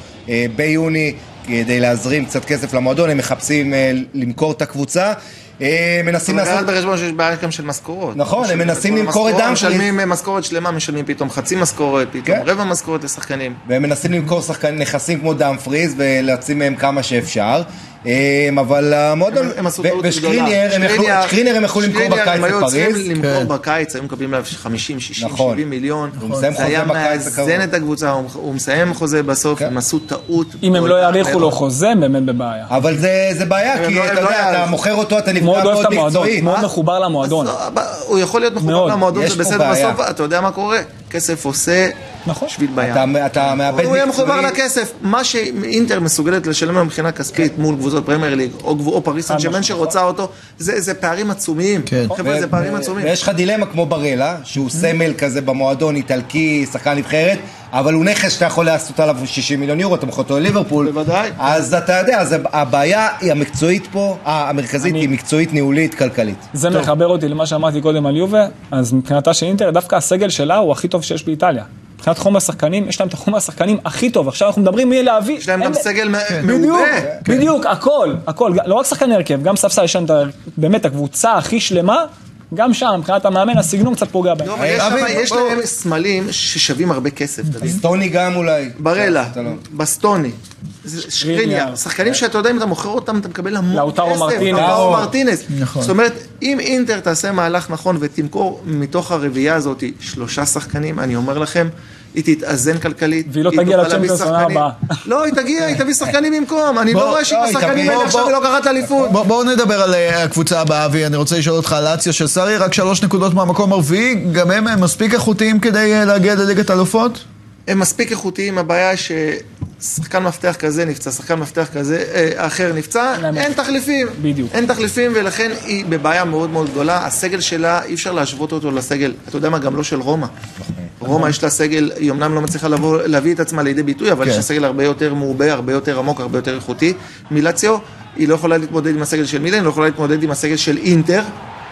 ביוני כדי להזרים קצת כסף למועדון, הם מחפשים למכור את הקבוצה. אה, מנסים אבל לעשות... לקחת בחשבון שיש בעיה גם של משכורות. נכון, הם מנסים למכור את המשכורות, דמפריס. משלמים משכורת שלמה, משלמים פתאום חצי משכורת, פתאום כן. רבע משכורת לשחקנים. והם מנסים למכור נכסים כמו דאמפריז ולהוציא מהם כמה שאפשר. אה, אבל המועדון, הם- הם יכלו- למכור בקיץ הם היו צריכים לפריז. למכור כן. בקיץ, היו מקבלים עליו 50, 60, נכון. 70 מיליון. הוא מסיים זה היה. מאזן את הקבוצה, הוא- מסיים חוזה בסוף, כן. הם עשו טעות. אם הם לא יאריכו לו. חוזה, הם באמת בבעיה. אבל זה, בעיה, הם כי לא- הם אתה לא יודע, אתה. מוכר אותו, אתה נפגע מאוד אוהב מאוד את המועדון, מקצועית. מאוד? מחובר למועדון. הוא יכול להיות מחובר. למועדון, זה בסדר. בסוף אתה יודע מה קורה? כסף עושה נכון. שבילבים. אתה, אתה מאבד הוא יהיה מחובר. לכסף. מה שאינטר מסוגלת לשלם לו מבחינה כספית מול קבוצות פרמייר ליג, או גבו- או פריס סן ג'רמן משמעית. שרוצה אותו, זה זה פערים עצומים. כן. חבר'ה, זה פערים עצומים. ויש לך דילמה כמו בארלה, שהוא סמל כזה במועדון, איטלקי, שחקן נבחרת, אבל הוא נכס שאתה יכול לעשות עליו 60 מיליון יורו, אתה מוכר אותו לליברפול. בוודאי. אז אתה יודע, אז הבעיה היא המקצועית פה, אה, המרכזית אני- היא מקצועית, ניהולית, כלכלית. זה מחבר אותי למה שאמרתי קודם על יובה, אז מבחינתה של אינטר, דווקא הסגל שלה הוא הכי טוב שיש באיטליה. מבחינת חומר שחקנים, יש להם את החומר השחקנים הכי טוב. עכשיו אנחנו מדברים מי להביא. יש להם גם סגל מ- בדיוק, מעובה. בדיוק, הכל, הכל, לא רק שחקני הרכב, גם ספסל, יש להם באמת הקבוצה הכי שלמה, גם שם, מבחינת המאמן, הסגנון קצת פוגע בהם. לא, אבל יש להם סמלים ששווים הרבה כסף, אתה מבין? סטוני גם אולי. ברלה, לא- בסטוני, שקריניאר, שחקנים שאתה יודע אם אתה מוכר אותם אתה מקבל המון לאוטרו כסף, מרטינז. לאוטרו מרטינז, נכון. זאת אומרת אם אינטר תעשה מהלך נכון ותמכור מתוך הרביעייה הזאת שלושה שחקנים, אני אומר לכם, היא תתאזן כלכלית, והיא לא תגיע לצ'מפיונס עונה. הבאה. לא, היא תגיע, היא תביא שחקנים במקום, אני לא רואה שהיא לא, השחקנים תביא- האלה עכשיו בוא- היא לוקחת אליפות. בוא- בואו נדבר על אה, הקבוצה הבאה, אבי, אני רוצה לשאול אותך על לאציו של סארי, רק שלוש נקודות מהמקום הרביעי, גם הם מספיק איכותיים כדי אה, להגיע לליגת אלופות? הם מספיק איכותיים, הבעיה היא ששחקן מפתח כזה נפצע, שחקן מפתח כזה אה, אחר נפצע, אין תחליפים. בדיוק. אין תחליפים, ולכן היא בבעיה מאוד מאוד גדולה. הסגל שלה, אי אפשר להשוות אותו לסגל, אתה יודע מה, גם לא של רומא. רומא יש לה סגל, היא אמנם לא מצליחה לבוא, להביא את עצמה לידי ביטוי, אבל כן. יש לה סגל הרבה יותר מעובה, הרבה יותר עמוק, הרבה יותר איכותי. מילציו, היא לא יכולה להתמודד עם הסגל של מילן, היא לא יכולה להתמודד עם הסגל של אינטר.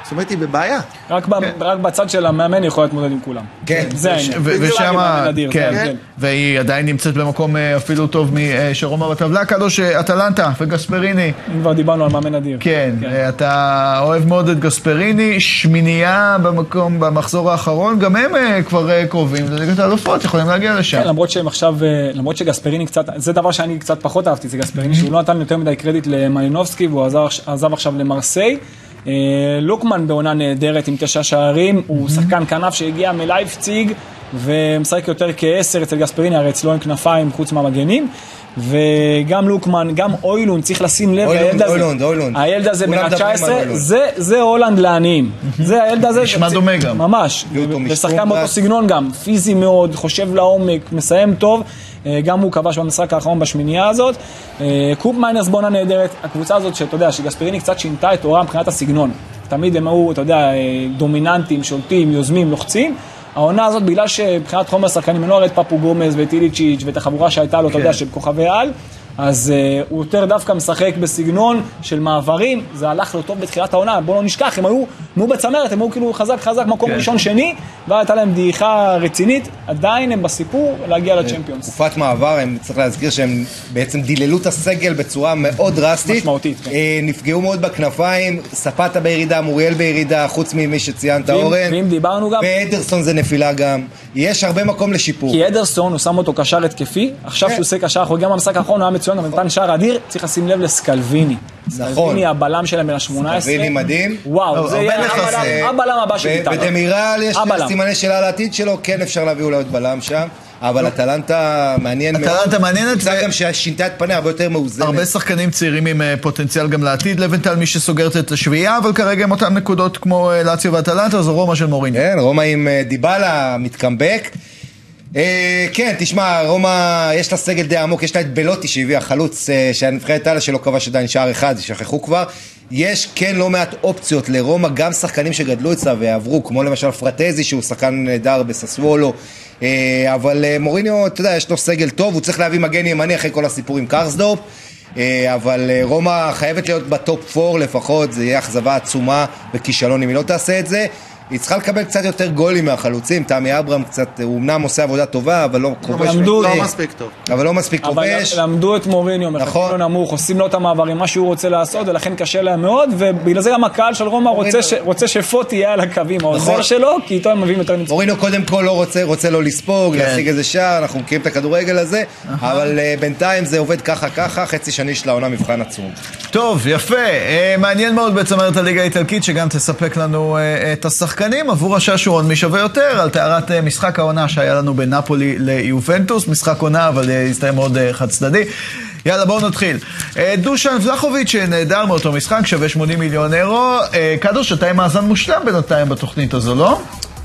זאת אומרת, היא בבעיה. רק ב- רק בצד של המאמן היא יכולה להתמודד עם כולם. כן. זה העניין. ושם, כן, ההבדל. והיא עדיין נמצאת במקום אה, אפילו טוב משרומא בטבלה, קדוש אה, אטלנטה וגספריני. אם כבר דיברנו על מאמן אדיר. כן, אה, אתה אוהב מאוד את גספריני, שמינייה במקום, במחזור האחרון, גם הם כבר קרובים לליגת האלופות, יכולים להגיע לשם. כן, למרות שהם עכשיו, למרות שגספריני קצת, זה דבר שאני קצת פחות אהבתי, זה גספריני, שהוא לא נתן יותר מדי קרדיט למלינובסקי והוא עזב, עזב עכשיו למרסיי. אה, לוקמן בעונה נהדרת עם תשע שערים, הוא שחקן כנף שהגיע מלייפציג ומשחק יותר כעשר אצל גספריני, הרי אצלו אין כנפיים חוץ מהמגנים. וגם לוקמן, גם הוילונד, צריך לשים לב, הילד הזה, הוילונד, הוילונד. הילד הזה בן כולם מדברים על ה-19, הוילונד. זה, זה הולנד לעניים. זה הילד הזה, נשמע דומה גם. ממש, ושחקן באותו. סגנון גם, פיזי מאוד, חושב לעומק, מסיים טוב, גם הוא כבש במשחק האחרון בשמינייה הזאת. אה, קופמיינרס עונה נהדרת, הקבוצה הזאת שאתה יודע, שגספריני קצת שינתה את אורה מבחינת הסגנון. תמיד הם היו, אתה יודע, אה, דומיננטים, שולטים, יוזמים, לוחצים. העונה הזאת, בגלל שמבחינת חומר שחקנים, אין לו הרי את פפו גומז ואת איליצ'יץ' ואת החבורה שהייתה לו, אתה יודע, של כוכבי על, אז uh, הוא יותר דווקא משחק בסגנון של מעברים, זה הלך לו טוב בתחילת העונה, בואו לא נשכח, הם היו, הם היו בצמרת, הם היו כאילו חזק חזק מקום כן. ראשון שני, והייתה להם דעיכה רצינית, עדיין הם בסיפור להגיע לצ'מפיונס. תקופת מעבר, הם, צריך להזכיר שהם בעצם דיללו את הסגל בצורה מאוד דרסטית. משמעותית, כן. אה, נפגעו מאוד בכנפיים, ספטה בירידה, מוריאל בירידה, חוץ ממי שציינת, ואם- אורן. ואם דיברנו גם, ואדרסון זה נפילה גם. יש הרבה מקום לשיפור. כי אדרסון, הוא שם אותו קשר התקפי, עכשיו כן. שהוא עושה קשר אחורי, גם במשחק האחרון הוא היה מצוין, אבל נתן שער אדיר, צריך לשים לב לסקלוויני. נכון. סקלוויני הבלם שלהם בן ה-18. סקלוויני מדהים. וואו, הרבה זה יהיה הבלם- הבלם הבא של ו- איטליה. ודמירל יש. סימני שאלה על העתיד שלו, כן אפשר להביא אולי עוד בלם שם, אבל אטלנטה מעניין מאוד. אטלנטה מעניינת, ו- גם ששינתה את פניה הרבה יותר מאוזנת. הרבה שחקנים צעירים עם אה, פוטנציאל גם לעתיד, לווינטל מי שסוגרת את השביעייה, אבל כרגע הם אותן נקודות כמו אה, לאציו ואטלנטה, זו רומא של מוריניו. כן, רומא עם אה, דיבלה, מתקמבק. אה, כן, תשמע, רומא, יש לה סגל די עמוק, יש לה את בלוטי שהביא החלוץ אה, שהנבחרת איטליה שלא כבש עדיין שער אחד, שכחו כבר. יש כן לא מעט אופציות לרומא, גם שחקנים שגדלו אצלה ועברו, כמו למשל פרטזי שהוא שחקן נהדר בססוולו. אה, אבל מוריניו, אתה יודע, יש לו סגל טוב, הוא צריך להביא מגן ימני אחרי כל הסיפור עם קרסדורפ. אבל רומא חייבת להיות בטופ 4 לפחות, זה יהיה אכזבה עצומה וכישלון אם היא לא תעשה את זה. היא צריכה לקבל קצת יותר גולים מהחלוצים, תמי אברהם קצת, הוא אמנם עושה עבודה טובה, אבל לא כובש, למדו- לא מספיק טוב. אבל לא מספיק אבל כובש. למדו את מוריניו, מחכים נכון. לו נמוך, עושים לו את המעברים, מה שהוא רוצה לעשות, ולכן קשה להם מאוד, ובגלל זה גם הקהל של רומא רוצה שפוט יהיה על הקווים, העוזר נכון. שלו, כי איתו הם מביאים יותר ניצחון. מורינו קודם כל לא רוצה, רוצה לא לספוג, כן. להשיג איזה שער, אנחנו מכירים את הכדורגל הזה, אבל אה, בינתיים זה עובד ככה ככה, חצי שני של העונה מבחן עצום. טוב, יפה. אה, מעניין מאוד בצמרת הליגה האיטלקית, שגם תספק לנו אה, את השחקנים. עבור השעשועון מי שווה יותר, על טהרת אה, משחק העונה שהיה לנו בין נפולי ליובנטוס. משחק עונה, אבל אה, הסתיים מאוד אה, חד צדדי. יאללה, בואו נתחיל. דושאן ולאהוביץ' נהדר מאותו משחק, שווה 80 מיליון אירו. קדוש, אתה עם מאזן מושלם בינתיים בתוכנית הזו, לא?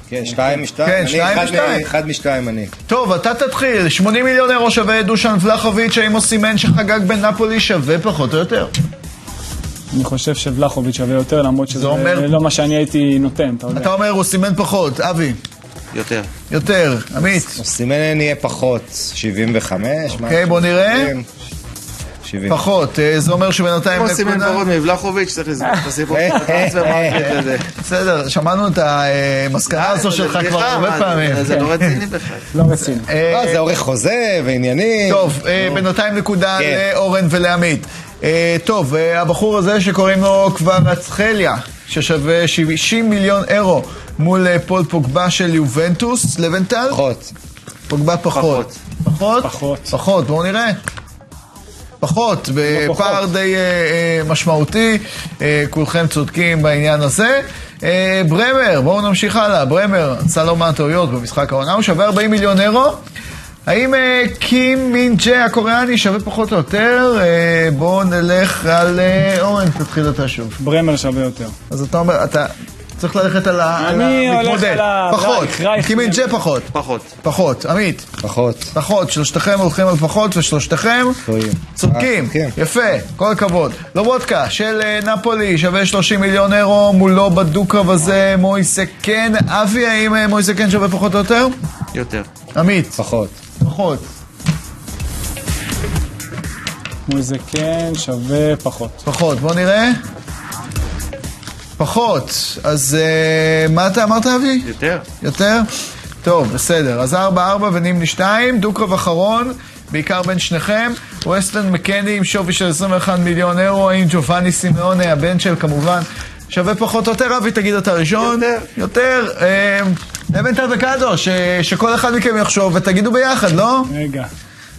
כן, שתיים משתיים? כן, שתיים משתיים. אחד משתיים אני. טוב, אתה תתחיל. 80 מיליון אירו שווה דושאן ולאהוביץ', האם אוסימן שחגג בנפולי שווה פחות או יותר? אני חושב שולאהוביץ' שווה יותר, למרות שזה אומר- לא מה שאני הייתי נותן, אתה יודע. אתה אומר אוסימן פחות. אבי, יותר. יותר. עמית. אוסימן יהיה פחות, 75? אוקיי, בוא נראה. 70. פחות, אה, זה אומר שבינתיים כמו סימן נקודה... פחות מבלחוביץ', צריך לסגור את הסיפור. בסדר, שמענו את המסקנה הזו שלך כבר הרבה מה, פעמים. זה לא רציני בכלל. לא רציני. אה, אה, זה עורך חוזה ועניינים. טוב, אה, בינתיים נקודה כן. לאורן ולעמית. אה, טוב, אה, הבחור הזה שקוראים לו כבר אצחליה, ששווה 70 מיליון אירו מול אה, פול פוגבה של יובנטוס, לבנטל? פחות. פוגבה פחות. פחות? פחות. פחות, בואו נראה. פחות, בפער. די משמעותי, כולכם צודקים בעניין הזה. ברמר, בואו נמשיך הלאה, ברמר עשה לא מעט טעויות במשחק העונה, הוא שווה 40 מיליון אירו. האם אה, קים מין ג'ה הקוריאני שווה פחות או יותר? אה, בואו נלך על אה, אורן, תתחיל אתה שוב. ברמר שווה יותר. אז אתה אומר, אתה צריך ללכת על ה- אני הולך המתמודד. על ה- פחות, רייך, רייך. קים מין ג'ה פחות. פחות. פחות, עמית. פחות. פחות, שלושתכם הולכים על פחות ושלושתכם. צודקים, אה, כן. יפה, כל הכבוד. לובודקה של אה, נפולי שווה 30 מיליון אירו, מולו בדו-קרב הזה מויסה קן. אבי, האם אה, מויסה קן שווה פחות או יותר? יותר. עמית, פחות. פחות. זה כן שווה פחות. פחות, בוא נראה. פחות. אז אה, מה אתה אמרת, אבי? יותר. יותר? טוב, בסדר. אז 4-4 ונימני 2, דו-קרב אחרון, בעיקר בין שניכם. ווסטלנד מקני עם שווי של 21 מיליון אירו, האם ג'ובאני סימאונה, הבן של כמובן, שווה פחות או יותר, אבי, תגיד אתה ראשון. יותר. יותר. אה, אבן טרדקדו, ש- שכל אחד מכם יחשוב ותגידו ביחד, לא? רגע.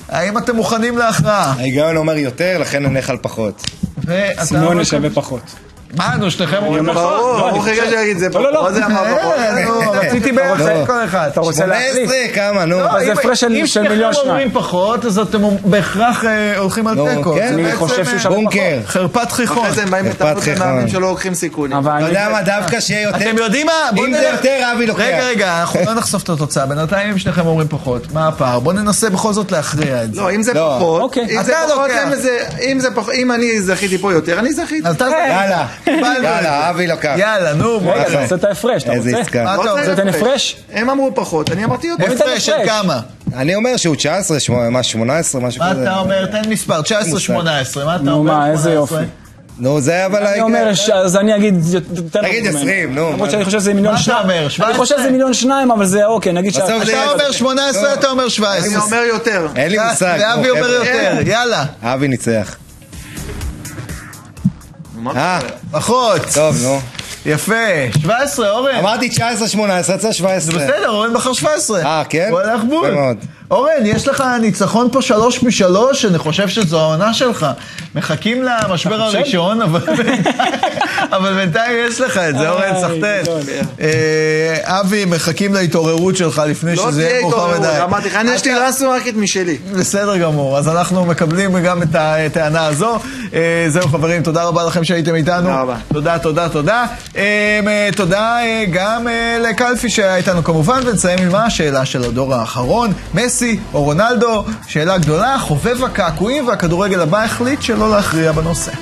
האם אתם מוכנים להכרעה? ההיגיון אומר יותר, לכן נלך על פחות. סימונה שווה פחות. מה, נו, שניכם אומרים אומר- פחות? ברור, לא, ברור חיכה שיגיד זה לא, לא, לא. פחות, פחות. אה, נו, רציתי בערך כל אחד. אתה רוצה להחליף? 18, כמה, נו. אז זה אם- הפרש של- אם של מיליון שניכם אומרים שניים. פחות, אז אתם בהכרח אה, הולכים על תיקו. כן. אני חושב שהוא אה, שווה בונקר. חרפת חיכון. אחרי זה הם באים חיכון. למאמנים שלא לוקחים סיכונים. אתה. יודע מה, דווקא שיהיה יותר... אתם יודעים מה? אם זה יותר, אבי לוקח. רגע, רגע, אנחנו לא נחשוף את התוצאה. בינתיים אם שניכם אומרים פחות, מה הפער? בואו ננסה בכל זאת להכריע את זה. לא, אם זה לא. פחות, אוקיי. אם זה פחות. אם זה- אם זה פחות, אם אני זכיתי פה יותר, אני זכיתי. יאללה. יאללה, אבי לוקח. יאללה, נו, בוא רגע, נראה. תעשה את ההפרש, אתה איזה רוצה? עסקה. מה אתה לא אומר? צריך זה תן הפרש? הם אמרו פחות, אני אמרתי יותר. הפרש של. כמה? אני אומר שהוא 19, שמונה- מה, 18, משהו מה כזה. אתה אומר? תן מספר, 19-18. מה אתה נו אומר? מה, איזה 18? יופי. נו, זה אבל... אני אומר, אז אני אגיד, תגיד ממני. 20, נו, למרות מה שאני חושב שזה מיליון מה אתה שניים. אומר, 17? אני חושב שזה מיליון שניים, אבל זה אוקיי, נגיד ש... אתה אומר 18, אתה אומר 17. אני אומר יותר. אין לי מושג. נו, ואבי אומר. יותר, יאללה. אבי ניצח. מה אה, פחות. טוב, נו. יפה. 17, אורן. אמרתי 19, 18, יצא 17. בסדר, אורן בחר 17. אה, כן? הוא הלך בול. אורן, יש לך ניצחון פה שלוש משלוש, אני חושב שזו העונה שלך. מחכים למשבר? הראשון, אבל בינתיים יש לך את זה, אורן, איי, סחטיין. גדול. אה, אבי, מחכים להתעוררות שלך לפני לא שזה תהיה יהיה מאוחר מדי. התעוררות, אמרתי לך, אני יש לי טרנספר מרקט משלי. בסדר גמור, אז אנחנו מקבלים גם את הטענה הזו. אה, זהו חברים, תודה רבה לכם שהייתם איתנו. תודה רבה. תודה, תודה, תודה. אה, אה, תודה אה, גם אה, לקלפי שהיה איתנו כמובן, ונסיים עם השאלה של הדור האחרון. מסי או רונלדו, שאלה גדולה, חובב הקעקועים והכדורגל הבא החליט שלא להכריע בנושא.